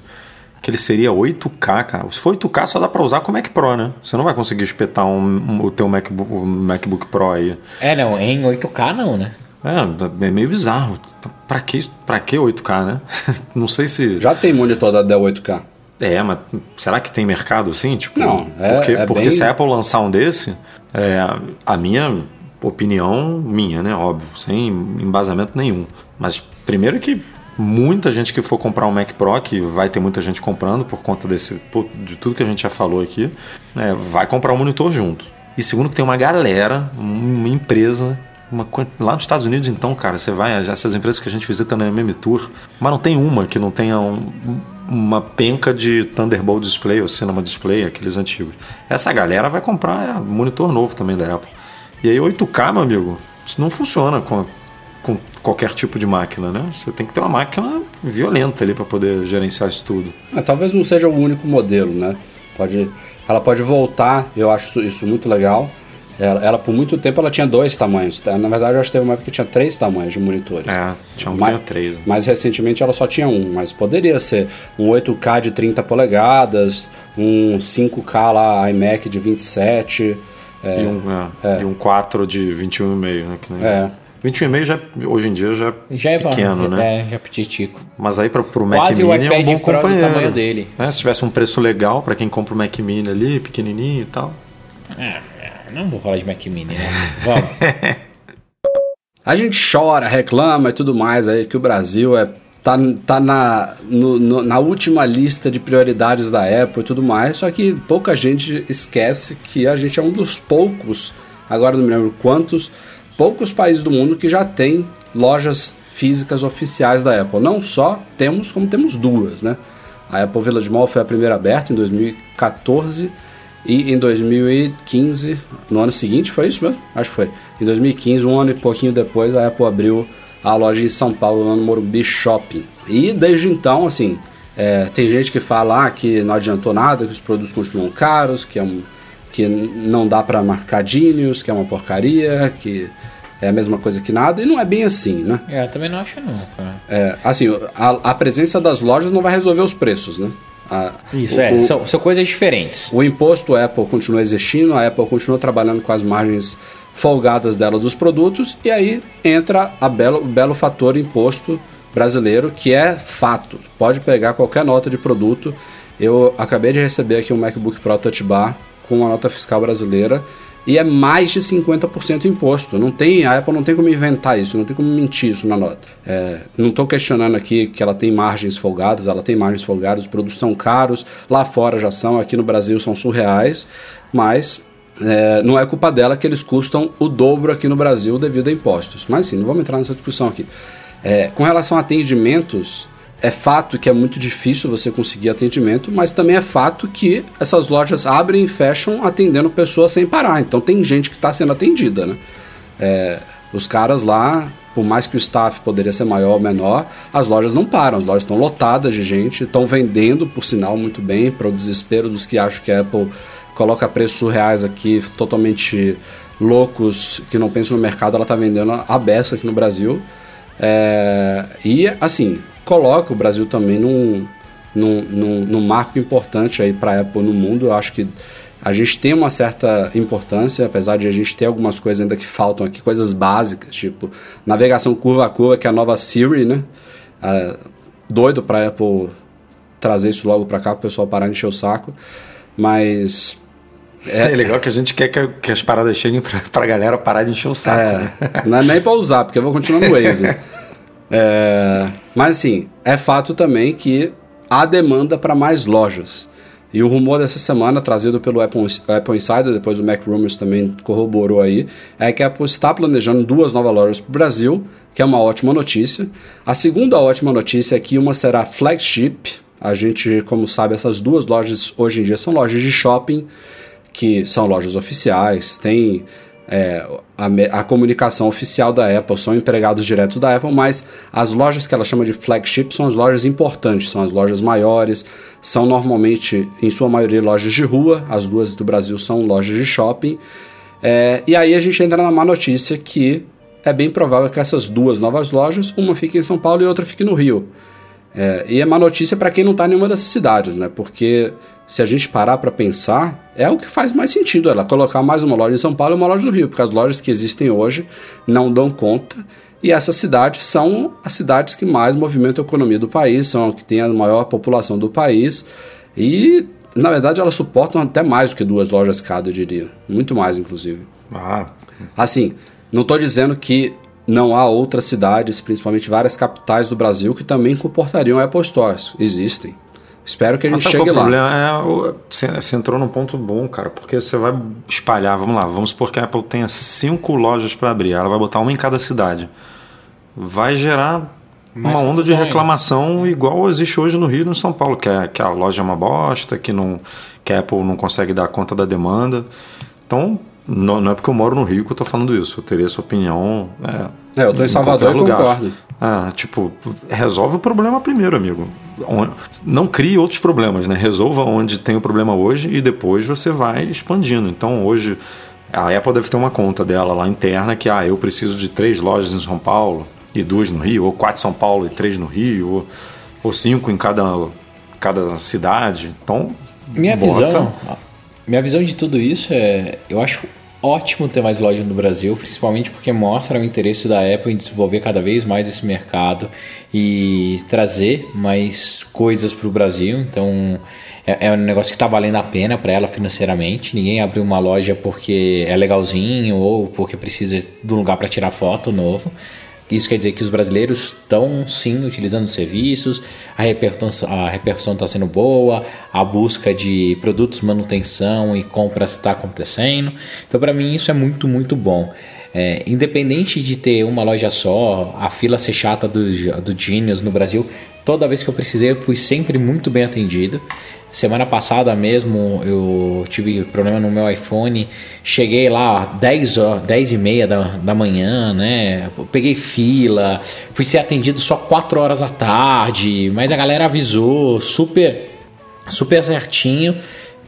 S3: que ele seria 8K, cara. Se for 8K, só dá pra usar com o Mac Pro, né? Você não vai conseguir espetar um, um- o teu MacBook, o MacBook Pro aí.
S2: É, não, em 8K não, né?
S3: É, é meio bizarro. Pra que, pra que 8K, né? <laughs> não sei se.
S1: Já tem monitor da Dell 8K.
S3: É, mas será que tem mercado assim? Tipo,
S1: Não, é-
S3: porque,
S1: é
S3: porque
S1: bem-
S3: se a Apple lançar um desse, é, a minha opinião, minha, né? Óbvio, sem embasamento nenhum. Mas primeiro que muita gente que for comprar um Mac Pro, que vai ter muita gente comprando por conta desse, de tudo que a gente já falou aqui, é, vai comprar um monitor junto. E segundo que tem uma galera, uma empresa uma lá nos Estados Unidos, então, cara, você vai, essas empresas que a gente visita na MM Tour, mas não tem uma que não tenha um- uma penca de Thunderbolt Display ou Cinema Display, aqueles antigos. Essa galera vai comprar é, monitor novo também da Apple. E aí 8K, meu amigo, isso não funciona com, com qualquer tipo de máquina, né? Você tem que ter uma máquina violenta ali para poder gerenciar isso tudo.
S1: Ah, talvez não seja o único modelo, né? Pode, ela pode voltar, eu acho isso muito legal. Ela, ela, por muito tempo ela tinha dois tamanhos. tá? Na verdade, eu acho que teve uma época que tinha três tamanhos de monitores.
S3: É, tinha um
S1: Mas-
S3: tinha três. né?
S1: Mais recentemente ela só tinha um, mas poderia ser um 8K de 30 polegadas, um 5K lá iMac de 27. É,
S3: E, um, é, e um 4 de 21,5, né? Que nem-
S1: É.
S3: 21,5 já, hoje em dia já,
S2: Já é
S3: pequeno,
S2: já,
S3: né?
S2: É, já é petitico.
S3: Mas aí para pro Mac
S2: Quase o
S3: Mini é um bom
S2: Pro do
S3: companheiro.
S2: tamanho dele.
S3: né? Se tivesse um preço legal para quem compra o Mac Mini ali, pequenininho e tal.
S2: É, é, não vou falar de Mac Mini, né? Vamos. <laughs>
S1: A gente chora, reclama e tudo mais aí que o Brasil é tá, tá na, no- no- na última lista de prioridades da Apple e tudo mais, só que pouca gente esquece que a gente é um dos poucos, agora não me lembro quantos, poucos países do mundo que já tem lojas físicas oficiais da Apple. Não só temos, como temos duas, né? A Apple Village Mall foi a primeira aberta em 2014 e em 2015, no ano seguinte, foi isso mesmo? Acho que foi. Em 2015, um ano e pouquinho depois, a Apple abriu a loja em São Paulo, lá no Morumbi Shopping. E desde então, assim, é, tem gente que fala ah, que não adiantou nada, que os produtos continuam caros, que, é um, que não dá para marcar Genius, que é uma porcaria, que é a mesma coisa que nada, e não é bem assim, né?
S2: É, eu também não acho não, cara.
S1: É, assim, a, a presença das lojas não vai resolver os preços, né? A-
S2: Isso,
S1: o-
S2: é, são, são coisas diferentes.
S1: o imposto Apple continua existindo, a Apple continua trabalhando com as margens folgadas dela dos produtos, e aí entra a belo, o belo fator imposto brasileiro, que é fato. Pode pegar qualquer nota de produto. Eu acabei de receber aqui um MacBook Pro Touch Bar com uma nota fiscal brasileira e é mais de 50% imposto. Não tem, a Apple não tem como inventar isso, não tem como mentir isso na nota. É, não estou questionando aqui que ela tem margens folgadas, ela tem margens folgadas, os produtos são caros, lá fora já são, aqui no Brasil são surreais, mas é, não é culpa dela que eles custam o dobro aqui no Brasil devido a impostos. Mas sim, não vamos entrar nessa discussão aqui. É, com relação a atendimentos, é fato que é muito difícil você conseguir atendimento, mas também é fato que essas lojas abrem e fecham atendendo pessoas sem parar. Então tem gente que está sendo atendida, né? É, os caras lá, por mais que o staff poderia ser maior ou menor, as lojas não param, as lojas estão lotadas de gente, estão vendendo, por sinal, muito bem, para o desespero dos que acham que a Apple coloca preços surreais aqui, totalmente loucos, que não pensam no mercado, ela está vendendo a beça aqui no Brasil. É, e, assim, coloca o Brasil também num, num, num, num marco importante aí para a Apple no mundo. Eu acho que a gente tem uma certa importância, apesar de a gente ter algumas coisas ainda que faltam aqui, coisas básicas, tipo navegação curva a curva, que é a nova Siri, né? Ah, doido para a Apple trazer isso logo para cá, para o pessoal parar de encher o saco. Mas
S3: É, legal que a gente quer que, que as paradas cheguem pra, pra galera parar de encher o saco. né?
S1: É, não é nem pra usar, porque eu vou continuar no Waze. <laughs> É, mas assim, é fato também que há demanda para mais lojas. E o rumor dessa semana, trazido pelo Apple, Apple Insider, depois o Mac Rumors também corroborou aí, é que a Apple está planejando duas novas lojas para o Brasil, que é uma ótima notícia. A segunda ótima notícia é que uma será flagship. A gente, como sabe, essas duas lojas hoje em dia são lojas de shopping, que são lojas oficiais, tem é, a, a comunicação oficial da Apple, são empregados direto da Apple, mas as lojas que ela chama de flagship são as lojas importantes, são as lojas maiores, são normalmente, em sua maioria, lojas de rua, as duas do Brasil são lojas de shopping. É, e aí a gente entra na má notícia que é bem provável que essas duas novas lojas, uma fique em São Paulo e outra fique no Rio. É, e é má notícia para quem não está em nenhuma dessas cidades, né? Porque se a gente parar para pensar, é o que faz mais sentido ela colocar mais uma loja em São Paulo e uma loja no Rio, porque as lojas que existem hoje não dão conta. E essas cidades são as cidades que mais movimentam a economia do país, são as que têm a maior população do país. E, na verdade, elas suportam até mais do que duas lojas cada, eu diria. Muito mais, inclusive.
S3: Ah,
S1: Assim, não estou dizendo que não há outras cidades, principalmente várias capitais do Brasil, que também comportariam Apple Stores. Existem. Espero que a
S3: mas
S1: gente
S3: sabe
S1: chegue
S3: é o
S1: lá.
S3: problema? É, você, entrou num ponto bom, cara, porque você vai espalhar, vamos lá, vamos supor que a Apple tenha cinco lojas para abrir, ela vai botar uma em cada cidade. Vai gerar
S2: Mais
S3: uma onda de reclamação igual existe hoje no Rio e no São Paulo, que, é, que a loja é uma bosta, que, não, que a Apple não consegue dar conta da demanda. Então, não, não é porque eu moro no Rio que eu tô falando isso, eu teria essa opinião. É,
S1: É, eu tô em Salvador
S3: qualquer
S1: e concordo.
S3: Ah, tipo, resolve o problema primeiro, amigo. Não crie outros problemas, né? Resolva onde tem o problema hoje e depois você vai expandindo. Então, hoje, a Apple deve ter uma conta dela lá interna que, ah, eu preciso de três lojas em São Paulo e duas no Rio, ou quatro em São Paulo e três no Rio, ou, ou cinco em cada, cada cidade. Então,
S2: Minha
S3: bota-
S2: visão, minha visão de tudo isso é, eu acho ótimo ter mais lojas no Brasil, principalmente porque mostra o interesse da Apple em desenvolver cada vez mais esse mercado e trazer mais coisas para o Brasil. Então é, é um negócio que está valendo a pena para ela financeiramente. Ninguém abriu uma loja porque é legalzinho ou porque precisa de um lugar para tirar foto novo. Isso quer dizer que os brasileiros estão sim utilizando os serviços, a repercussão está sendo boa, a busca de produtos, manutenção e compras está acontecendo. Então, para mim, isso é muito, muito bom. É, independente de ter uma loja só, a fila ser chata do, do Genius no Brasil, toda vez que eu precisei, eu fui sempre muito bem atendido. Semana passada mesmo eu tive problema no meu iPhone. Cheguei lá 10, horas, 10 e meia da, da manhã, né? Peguei fila, fui ser atendido só 4 horas da tarde, mas a galera avisou, super, super certinho.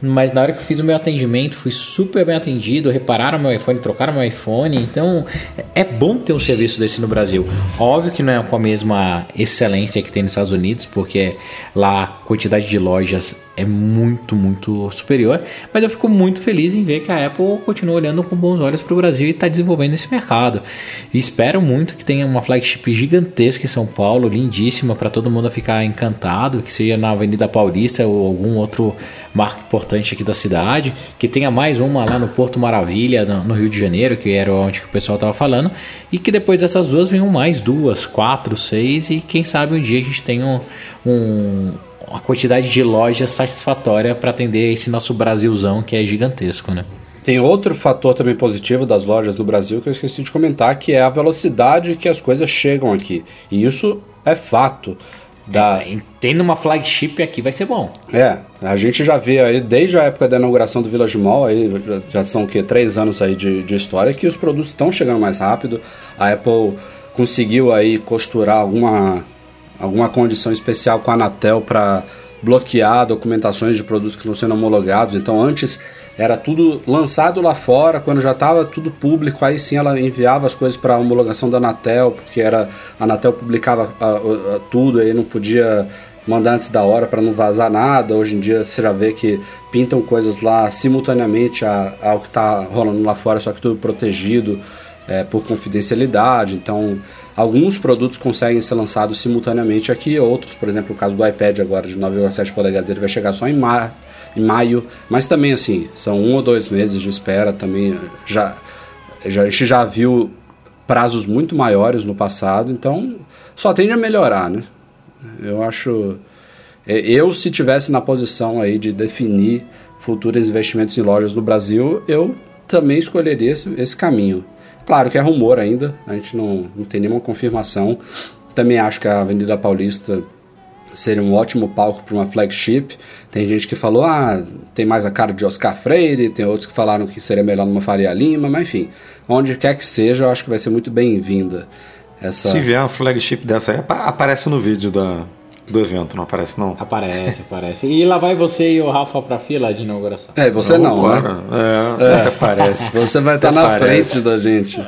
S2: Mas na hora que eu fiz o meu atendimento, fui super bem atendido, repararam meu iPhone, trocaram meu iPhone. Então é bom ter um serviço desse no Brasil. Óbvio que não é com a mesma excelência que tem nos Estados Unidos, porque lá a quantidade de lojas é muito, muito superior. Mas eu fico muito feliz em ver que a Apple continua olhando com bons olhos para o Brasil e está desenvolvendo esse mercado. E espero muito que tenha uma flagship gigantesca em São Paulo, lindíssima, para todo mundo ficar encantado, que seja na Avenida Paulista ou algum outro marco importante aqui da cidade, que tenha mais uma lá no Porto Maravilha, no Rio de Janeiro, que era onde o pessoal estava falando, e que depois dessas duas venham mais duas, quatro, seis, e quem sabe um dia a gente tenha um, um uma quantidade de lojas satisfatória para atender esse nosso Brasilzão que é gigantesco, né?
S1: Tem outro fator também positivo das lojas no Brasil que eu esqueci de comentar, que é a velocidade que as coisas chegam aqui. E isso é fato. Da...
S2: É, tendo uma flagship aqui vai ser bom.
S1: É, a gente já vê aí desde a época da inauguração do Village Mall, aí já são o quê? Três anos aí de, de história, que os produtos estão chegando mais rápido. A Apple conseguiu aí costurar alguma, alguma condição especial com a Anatel para bloquear documentações de produtos que estão sendo homologados. Então antes era tudo lançado lá fora, quando já estava tudo público, aí sim ela enviava as coisas para homologação da Anatel, porque era a Anatel publicava a, a, a, tudo, aí não podia mandar antes da hora para não vazar nada. Hoje em dia você já vê que pintam coisas lá simultaneamente ao que está rolando lá fora, só que tudo protegido é, por confidencialidade. Então, alguns produtos conseguem ser lançados simultaneamente aqui, outros, por exemplo, o caso do iPad agora de 9,7 polegadas, ele vai chegar só em em maio, mas também assim, são um ou dois meses de espera também, já, já a gente já viu prazos muito maiores no passado, então só tende a melhorar, né? Eu acho, eu se tivesse na posição aí de definir futuros investimentos em lojas no Brasil, eu também escolheria esse, esse caminho. Claro que é rumor ainda, a gente não, não tem nenhuma confirmação. Também acho que a Avenida Paulista seria um ótimo palco para uma flagship. Tem gente que falou, ah, tem mais a cara de Oscar Freire, tem outros que falaram que seria melhor numa Faria Lima, mas enfim, onde quer que seja, eu acho que vai ser muito bem-vinda. Essa...
S3: Se vier uma flagship dessa aí, aparece no vídeo da, do evento, não aparece não?
S2: Aparece, aparece. E lá vai você e o Rafa pra fila de inauguração.
S1: É, você não, não
S3: né? É, é, até parece. <laughs>
S1: Você vai estar na
S3: parece.
S1: frente da gente.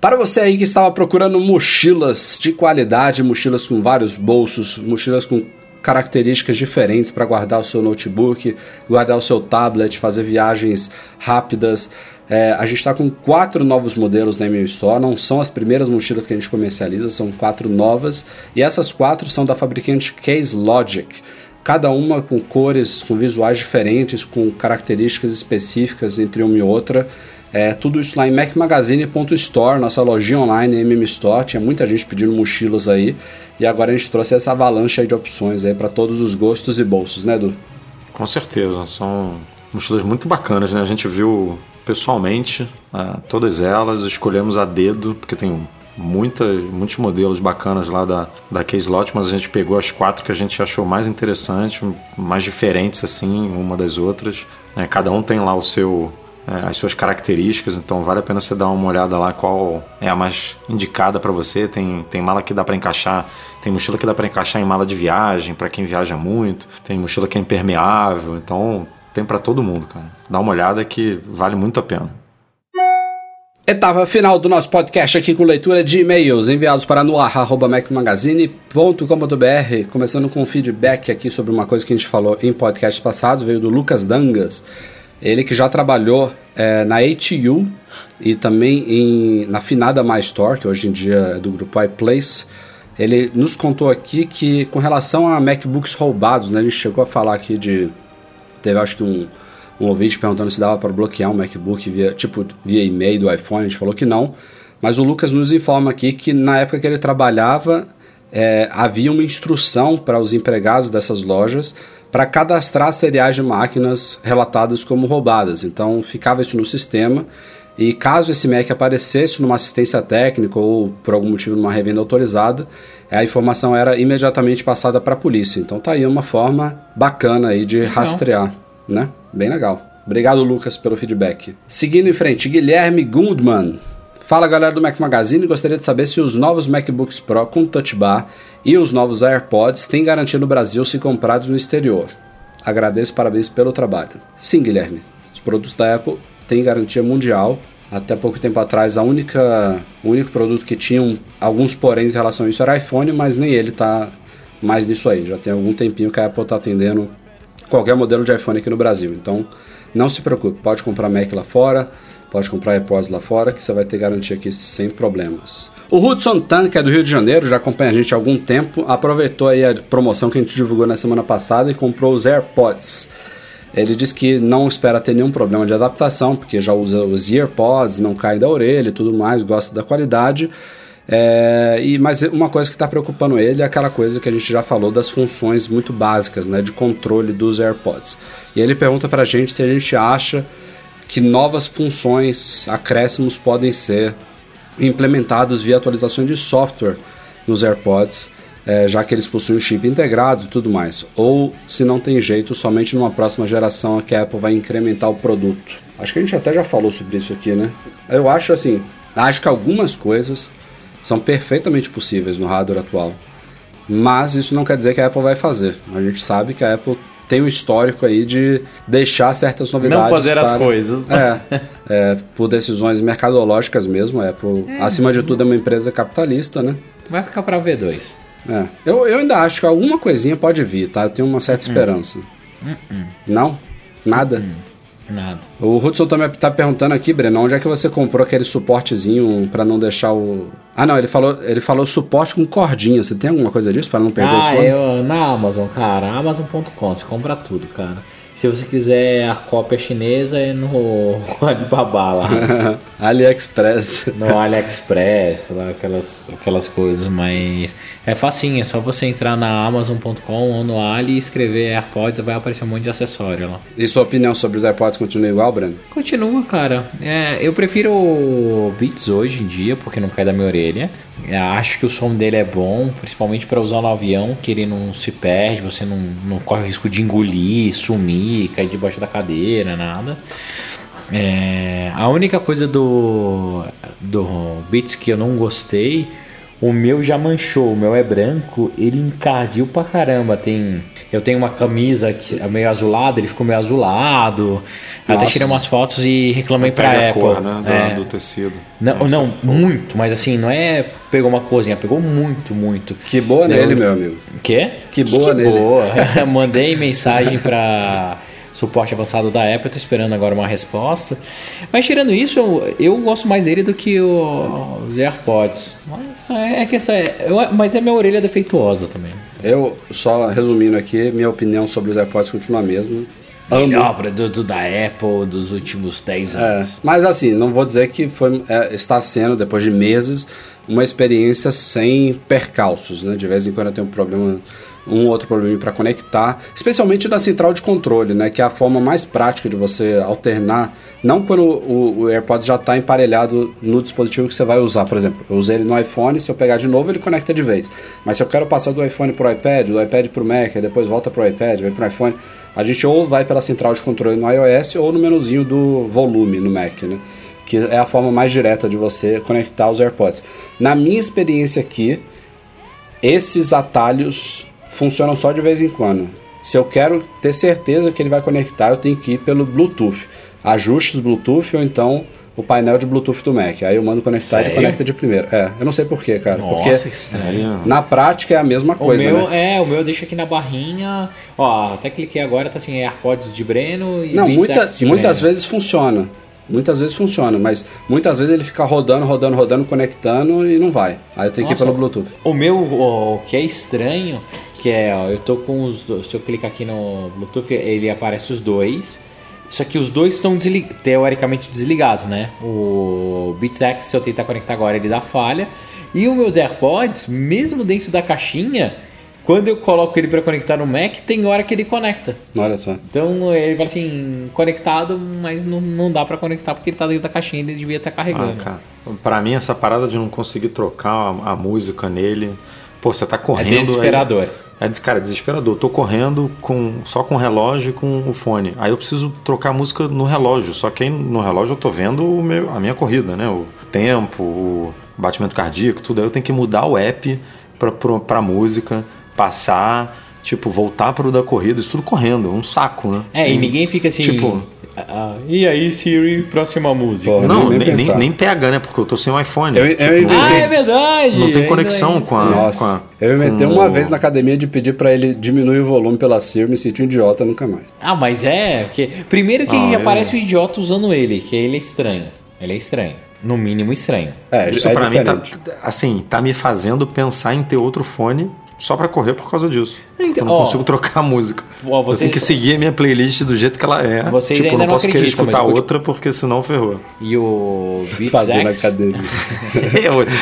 S1: Para você aí que estava procurando mochilas de qualidade, mochilas com vários bolsos, mochilas com características diferentes para guardar o seu notebook, guardar o seu tablet, fazer viagens rápidas. É, a gente está com quatro novos modelos na Email Store, não são as primeiras mochilas que a gente comercializa, são quatro novas, e essas quatro são da fabricante Case Logic. Cada uma com cores, com visuais diferentes, com características específicas entre uma e outra. É, tudo isso lá em macmagazine.store, nossa lojinha online MM Store. Tinha muita gente pedindo mochilas aí. E agora a gente trouxe essa avalanche de opções aí para todos os gostos e bolsos, né, Edu?
S3: Com certeza. São mochilas muito bacanas, né? A gente viu pessoalmente uh, todas elas, escolhemos a dedo, porque tem muita, muitos modelos bacanas lá da, da Case Lot, mas a gente pegou as quatro que a gente achou mais interessantes, mais diferentes assim, uma das outras. É, cada um tem lá o seu as suas características, então vale a pena você dar uma olhada lá qual é a mais indicada para você. Tem, tem mala que dá para encaixar, tem mochila que dá para encaixar em mala de viagem, para quem viaja muito, tem mochila que é impermeável, então tem para todo mundo, cara. Dá uma olhada que vale muito a pena.
S1: Etapa final do nosso podcast aqui com leitura de e-mails enviados para noar.macmagazine.com.br, começando com um feedback aqui sobre uma coisa que a gente falou em podcasts passados, veio do Lucas Dangas. Ele que já trabalhou é, na ATU e também em, na finada My Store, que hoje em dia é do grupo iPlace. Ele nos contou aqui que com relação a MacBooks roubados, né, ele chegou a falar aqui de... Teve acho que um, um ouvinte perguntando se dava para bloquear um MacBook via, tipo, via e-mail do iPhone, a gente falou que não. Mas o Lucas nos informa aqui que na época que ele trabalhava, é, havia uma instrução para os empregados dessas lojas para cadastrar seriais de máquinas relatadas como roubadas. Então ficava isso no sistema e caso esse Mac aparecesse numa assistência técnica ou por algum motivo numa revenda autorizada, a informação era imediatamente passada para a polícia. Então tá aí uma forma bacana aí de rastrear, né? Bem legal. Obrigado, Lucas, pelo feedback. Seguindo em frente, Guilherme Gundman. Fala galera do Mac Magazine, gostaria de saber se os novos MacBooks Pro com Touch Bar e os novos AirPods têm garantia no Brasil se comprados no exterior. Agradeço, parabéns pelo trabalho. Sim, Guilherme, os produtos da Apple têm garantia mundial. Até pouco tempo atrás, a única, o único produto que tinha alguns poréns em relação a isso era iPhone, mas nem ele está mais nisso aí. Já tem algum tempinho que a Apple está atendendo qualquer modelo de iPhone aqui no Brasil. Então, não se preocupe, pode comprar Mac lá fora, pode comprar AirPods lá fora, que você vai ter garantia aqui sem problemas. O Hudson Tan, que é do Rio de Janeiro, já acompanha a gente há algum tempo, aproveitou aí a promoção que a gente divulgou na semana passada e comprou os AirPods. Ele diz que não espera ter nenhum problema de adaptação, porque já usa os AirPods, não cai da orelha e tudo mais, gosta da qualidade. É, e, mas uma coisa que está preocupando ele é aquela coisa que a gente já falou das funções muito básicas né, de controle dos AirPods. E ele pergunta para a gente se a gente acha que novas funções, acréscimos podem ser implementados via atualizações de software nos AirPods, é, já que eles possuem um chip integrado e tudo mais. Ou, se não tem jeito, somente numa próxima geração é que a Apple vai incrementar o produto. Acho que a gente até já falou sobre isso aqui, né? Eu acho assim, acho que algumas coisas são perfeitamente possíveis no hardware atual. Mas isso não quer dizer que a Apple vai fazer. A gente sabe que a Apple tem um histórico aí de deixar certas novidades.
S2: Não fazer
S1: para,
S2: as coisas.
S1: É, é, por decisões mercadológicas mesmo. A Apple, acima de tudo, é uma empresa capitalista, né?
S2: Vai ficar para V2.
S1: É. Eu, eu ainda acho que alguma coisinha pode vir, tá? Eu tenho uma certa esperança. Não? Nada?
S2: Nada.
S1: O Hudson também tá perguntando aqui, Breno, onde é que você comprou aquele suportezinho pra não deixar o. Ah, não, ele falou, ele falou suporte com cordinha. Você tem alguma coisa disso pra não perder o
S2: Ah,
S1: sono?
S2: eu, na Amazon, cara, Amazon.com, você compra tudo, cara. Se você quiser a cópia chinesa, é no <laughs> Alibaba lá. <laughs>
S1: AliExpress.
S2: No AliExpress, lá, aquelas, aquelas coisas, mas é facinho, é só você entrar na Amazon.com ou no Ali e escrever AirPods, vai aparecer um monte de acessório lá.
S1: E sua opinião sobre os AirPods continua igual, Breno?
S2: Continua, cara. É, eu prefiro o Beats hoje em dia, porque não cai da minha orelha. É, acho que o som dele é bom, principalmente para usar no avião, que ele não se perde, você não, não corre o risco de engolir, sumir, cair debaixo da cadeira, nada. É, a única coisa do, do Beats que eu não gostei, o meu já manchou, o meu é branco, ele encardiu pra caramba. Tem, eu tenho uma camisa que é meio azulada, ele ficou meio azulado. Eu até tirei umas fotos e reclamei pra
S3: Pega a
S2: Apple.
S3: cor, né? do-
S2: É.
S3: Do, tecido.
S2: Não,
S3: Nossa,
S2: não, muito, mas assim, não é pegou uma coisinha, pegou muito, muito.
S1: Que boa
S2: Daí
S1: nele,
S2: eu-
S1: meu amigo.
S2: Quê?
S1: Que boa nele.
S2: boa. <laughs> Mandei mensagem pra suporte avançado da Apple, tô esperando agora uma resposta. Mas tirando isso, eu, eu gosto mais dele do que o- os AirPods. Mas é que essa é, eu- mas é minha orelha defeituosa também.
S1: Eu, só resumindo aqui, minha opinião sobre os AirPods continua a mesma. Amo.
S2: Melhor produto da Apple dos últimos 10
S1: É,
S2: anos.
S1: mas assim, não vou dizer que foi, é, está sendo, depois de meses, uma experiência sem percalços, né? De vez em quando eu tenho um problema, um outro problema para conectar, especialmente na central de controle, né? Que é a forma mais prática de você alternar, não quando o, o AirPods já está emparelhado no dispositivo que você vai usar. Por exemplo, eu usei ele no iPhone, se eu pegar de novo, ele conecta de vez. Mas se eu quero passar do iPhone para o iPad, do iPad para o Mac, depois volta para o iPad, vai para o iPhone, a gente ou vai pela central de controle no iOS ou no menuzinho do volume no Mac, né? Que é a forma mais direta de você conectar os AirPods. Na minha experiência aqui, esses atalhos funcionam só de vez em quando. Se eu quero ter certeza que ele vai conectar, eu tenho que ir pelo Bluetooth. Ajustes Bluetooth ou então o painel de Bluetooth do Mac. Aí eu mando conectar e ele conecta de primeira. É, eu não sei porquê, cara.
S2: Nossa,
S1: porque
S2: que estranho.
S1: na prática é a mesma
S2: O
S1: coisa,
S2: meu,
S1: né?
S2: é, o meu deixa aqui na barrinha. Ó, até cliquei agora, tá assim, AirPods de Breno e
S1: Não, muita,
S2: de
S1: muitas
S2: Breno.
S1: vezes funciona. Muitas vezes funciona, mas muitas vezes ele fica rodando, rodando, rodando, conectando e não vai. Aí eu tenho que ir
S2: Nossa,
S1: pelo Bluetooth.
S2: O meu, o, o que é estranho, que é, ó, eu tô com os dois, se eu clicar aqui no Bluetooth, ele aparece os dois. Só que os dois estão desli- teoricamente desligados, né? O Beats X, se eu tentar conectar agora, ele dá falha. E os meus AirPods, mesmo dentro da caixinha, quando eu coloco ele para conectar no Mac, tem hora que ele conecta.
S1: Olha só.
S2: Então ele fala assim, conectado, mas não, não dá para conectar porque ele tá dentro da caixinha, ele devia estar
S3: Ah,
S2: carregando.
S3: cara. Pra mim, essa parada de não conseguir trocar a, a música nele. Pô, você tá correndo. aí-
S2: desesperador.
S3: É, cara, desesperador. Eu tô correndo com, só com o relógio e com o fone. Aí eu preciso trocar a música no relógio. Só que aí no relógio eu tô vendo meu, a minha corrida, né? O tempo, o batimento cardíaco, tudo. Aí eu tenho que mudar o app pra, pra, pra música, passar, tipo, voltar pro da corrida. Isso tudo correndo. Um saco, né?
S2: É, e ninguém fica assim.
S3: Tipo-
S2: "Ah, e aí, Siri, próxima música?
S1: Pô,
S3: Não,
S1: nem
S3: nem, nem, nem pega, né? Porque eu tô sem o iPhone.
S1: Eu- eu
S3: Tipo,
S1: inventei-
S2: ah, é verdade!
S3: não tem conexão
S2: é.
S3: com a.
S1: Nossa,
S3: com a-
S1: eu inventei
S3: com
S1: uma
S3: o-
S1: vez na academia de pedir pra ele diminuir o volume pela Siri, me senti um idiota nunca mais.
S2: Ah, mas é. Porque, primeiro que
S3: Ah,
S2: já
S3: eu-
S2: parece um idiota usando ele, que ele é estranho. Ele é estranho. No mínimo estranho.
S1: É,
S3: Isso
S1: é
S3: pra mim tá, assim, tá me fazendo pensar em ter outro fone só pra correr por causa disso.
S2: Então,
S3: eu não
S2: ó,
S3: consigo trocar a música.
S2: ó,
S3: Eu
S2: vocês-
S3: tenho que seguir a minha playlist do jeito que ela é.
S2: Vocês
S3: tipo, eu
S2: ainda
S3: não
S2: não
S3: posso querer
S2: mas
S3: escutar
S2: eu
S3: outra porque senão ferrou.
S2: E o Beats
S1: Fazer na academia. <laughs>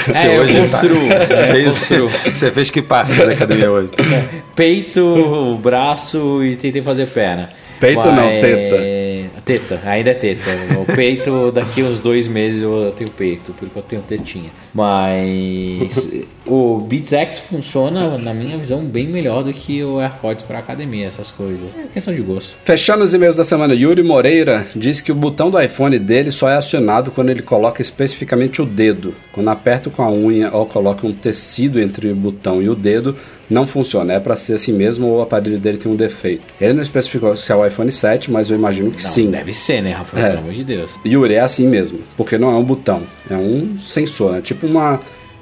S3: Você
S2: É, eu
S3: hoje
S2: construo, é,
S3: fez,
S2: construo.
S3: Você fez que parte da academia hoje?
S2: peito, braço e tentei fazer perna.
S1: Peito não, teta.
S2: Teta, ainda é teta. O peito, daqui uns dois meses eu tenho peito, porque eu tenho tetinha. Mas o Beats X funciona, na minha visão, bem melhor do que o AirPods para academia, essas coisas. É questão de gosto.
S1: Fechando os e-mails da semana, Yuri Moreira diz que o botão do iPhone dele só é acionado quando ele coloca especificamente o dedo. Quando aperta com a unha ou coloca um tecido entre o botão e o dedo, não funciona. É pra ser assim mesmo ou o aparelho dele tem um defeito. Ele não especificou se é o iPhone 7, mas eu imagino que
S2: Não,
S1: sim.
S2: Deve ser, né, Rafael?
S1: É.
S2: Pelo amor de Deus.
S1: Yuri, é assim mesmo, porque não é um botão, é um sensor, é tipo uma.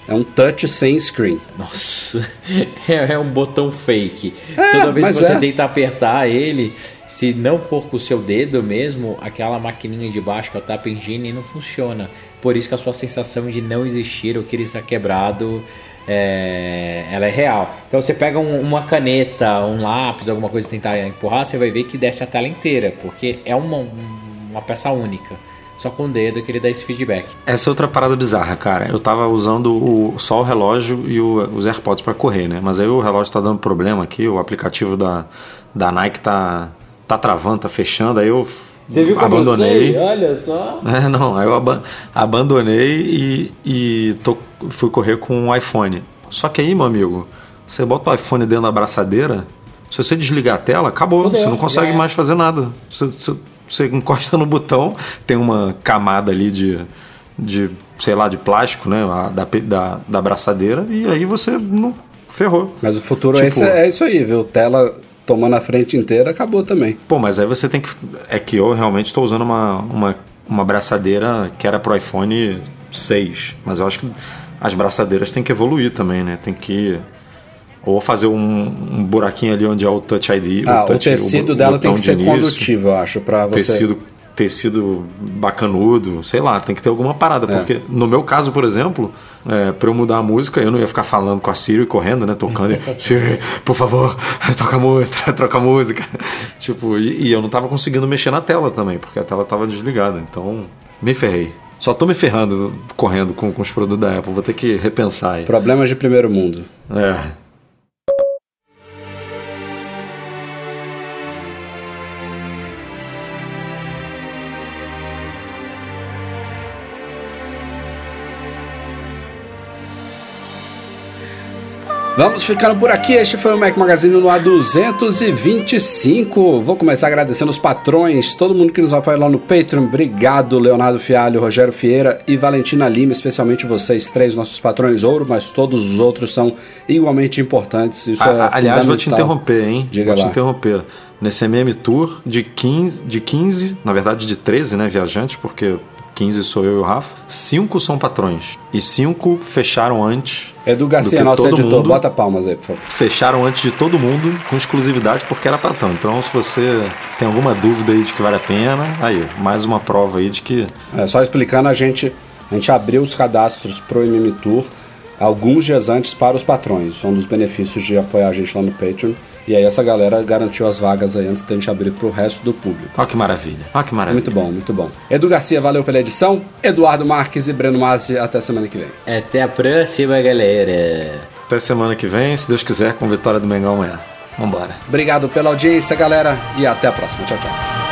S1: É um touch sem screen.
S2: Nossa, <laughs> é, é um botão fake.
S1: É,
S2: Toda vez que você
S1: é.
S2: tenta apertar ele, se não for com o seu dedo mesmo, aquela maquininha de baixo que é o Tap Engine não funciona. Por isso que a sua sensação de não existir ou que ele está quebrado, é, ela é real. Então você pega um- uma caneta, um lápis, alguma coisa e tentar empurrar, você vai ver que desce a tela inteira, porque é uma, uma peça única. Só com o dedo que ele dá esse feedback.
S3: Essa é outra parada bizarra, cara. Eu tava usando o, só o relógio e o- os AirPods pra correr, né? Mas aí o relógio tá dando problema aqui, o aplicativo da, da Nike tá, tá travando, tá fechando, aí eu abandonei.
S2: Olha só. <laughs>
S3: É, não, aí eu aba- abandonei e, e tô- fui correr com o iPhone. Só que aí, meu amigo, você bota o iPhone dentro da abraçadeira, se você desligar a tela, acabou.
S2: Fudeu,
S3: você não consegue
S2: é.
S3: mais fazer nada. Você, você- você encosta no botão, tem uma camada ali de, de sei lá, de plástico, né? Da, da, da abraçadeira, e aí você não ferrou.
S1: Mas o futuro é,
S3: Tipo-
S1: esse- é isso aí, viu? Tela tomando a frente inteira, acabou também.
S3: Pô, mas aí você tem que. É que eu realmente estou usando uma, uma, uma braçadeira que era pro iPhone 6. Mas eu acho que as braçadeiras têm que evoluir também, né? Tem que. Ou fazer um, um buraquinho ali onde é o Touch ID.
S1: Ah, o,
S3: touch,
S1: tecido
S3: bo-
S1: dela tem
S3: botão
S1: que ser
S3: início,
S1: condutível, eu acho, pra você.
S3: Tecido, tecido bacanudo, sei lá, tem que ter alguma parada.
S1: É.
S3: Porque no meu caso, por exemplo, é, para eu mudar a música, eu não ia ficar falando com a Siri correndo, né? Tocando. e, <laughs> Siri, por favor, <laughs> toca música, <laughs> troca música. Tipo, e, e eu não tava conseguindo mexer na tela também, porque a tela tava desligada. Então, me ferrei. Só tô me ferrando correndo com, com os produtos da Apple. Vou ter que repensar aí.
S1: Problemas de primeiro mundo.
S3: É.
S1: Vamos ficando por aqui. Este foi o Mac Magazine no A225. Vou começar agradecendo os patrões, todo mundo que nos apoia lá no Patreon. Obrigado, Leonardo Fialho, Rogério Vieira e Valentina Lima, especialmente vocês três, nossos patrões ouro, mas todos os outros são igualmente importantes. Isso é
S3: A- aliás, vou te interromper, hein?
S1: Diga
S3: vou te
S1: lá.
S3: interromper. Nesse MM Tour de 15, de 15, na verdade de 13, né, viajantes, porque 15 sou eu e o Rafa. Cinco são patrões. E cinco fecharam antes.
S1: Edu
S3: do
S1: Garcia,
S3: que
S1: nosso
S3: todo
S1: editor,
S3: mundo.
S1: bota palmas aí, por favor.
S3: Fecharam antes de todo mundo com exclusividade porque era patão. Então, se você tem alguma dúvida aí de que vale a pena, aí, mais uma prova aí de que
S1: É, só explicando, a gente, a gente abriu os cadastros pro MM Tour alguns dias antes para os patrões. Um dos benefícios de apoiar a gente lá no Patreon. E aí essa galera garantiu as vagas aí antes da gente abrir pro resto do público.
S3: Olha que maravilha. Olha que maravilha.
S1: Muito bom, muito bom. Edu Garcia, valeu pela edição. Eduardo Marques e Breno Massi, até semana que vem.
S2: Até a próxima, galera.
S3: Até semana que vem, se Deus quiser, com vitória do Mengão amanhã. Vambora.
S1: Obrigado pela audiência, galera, e até a próxima. Tchau, tchau.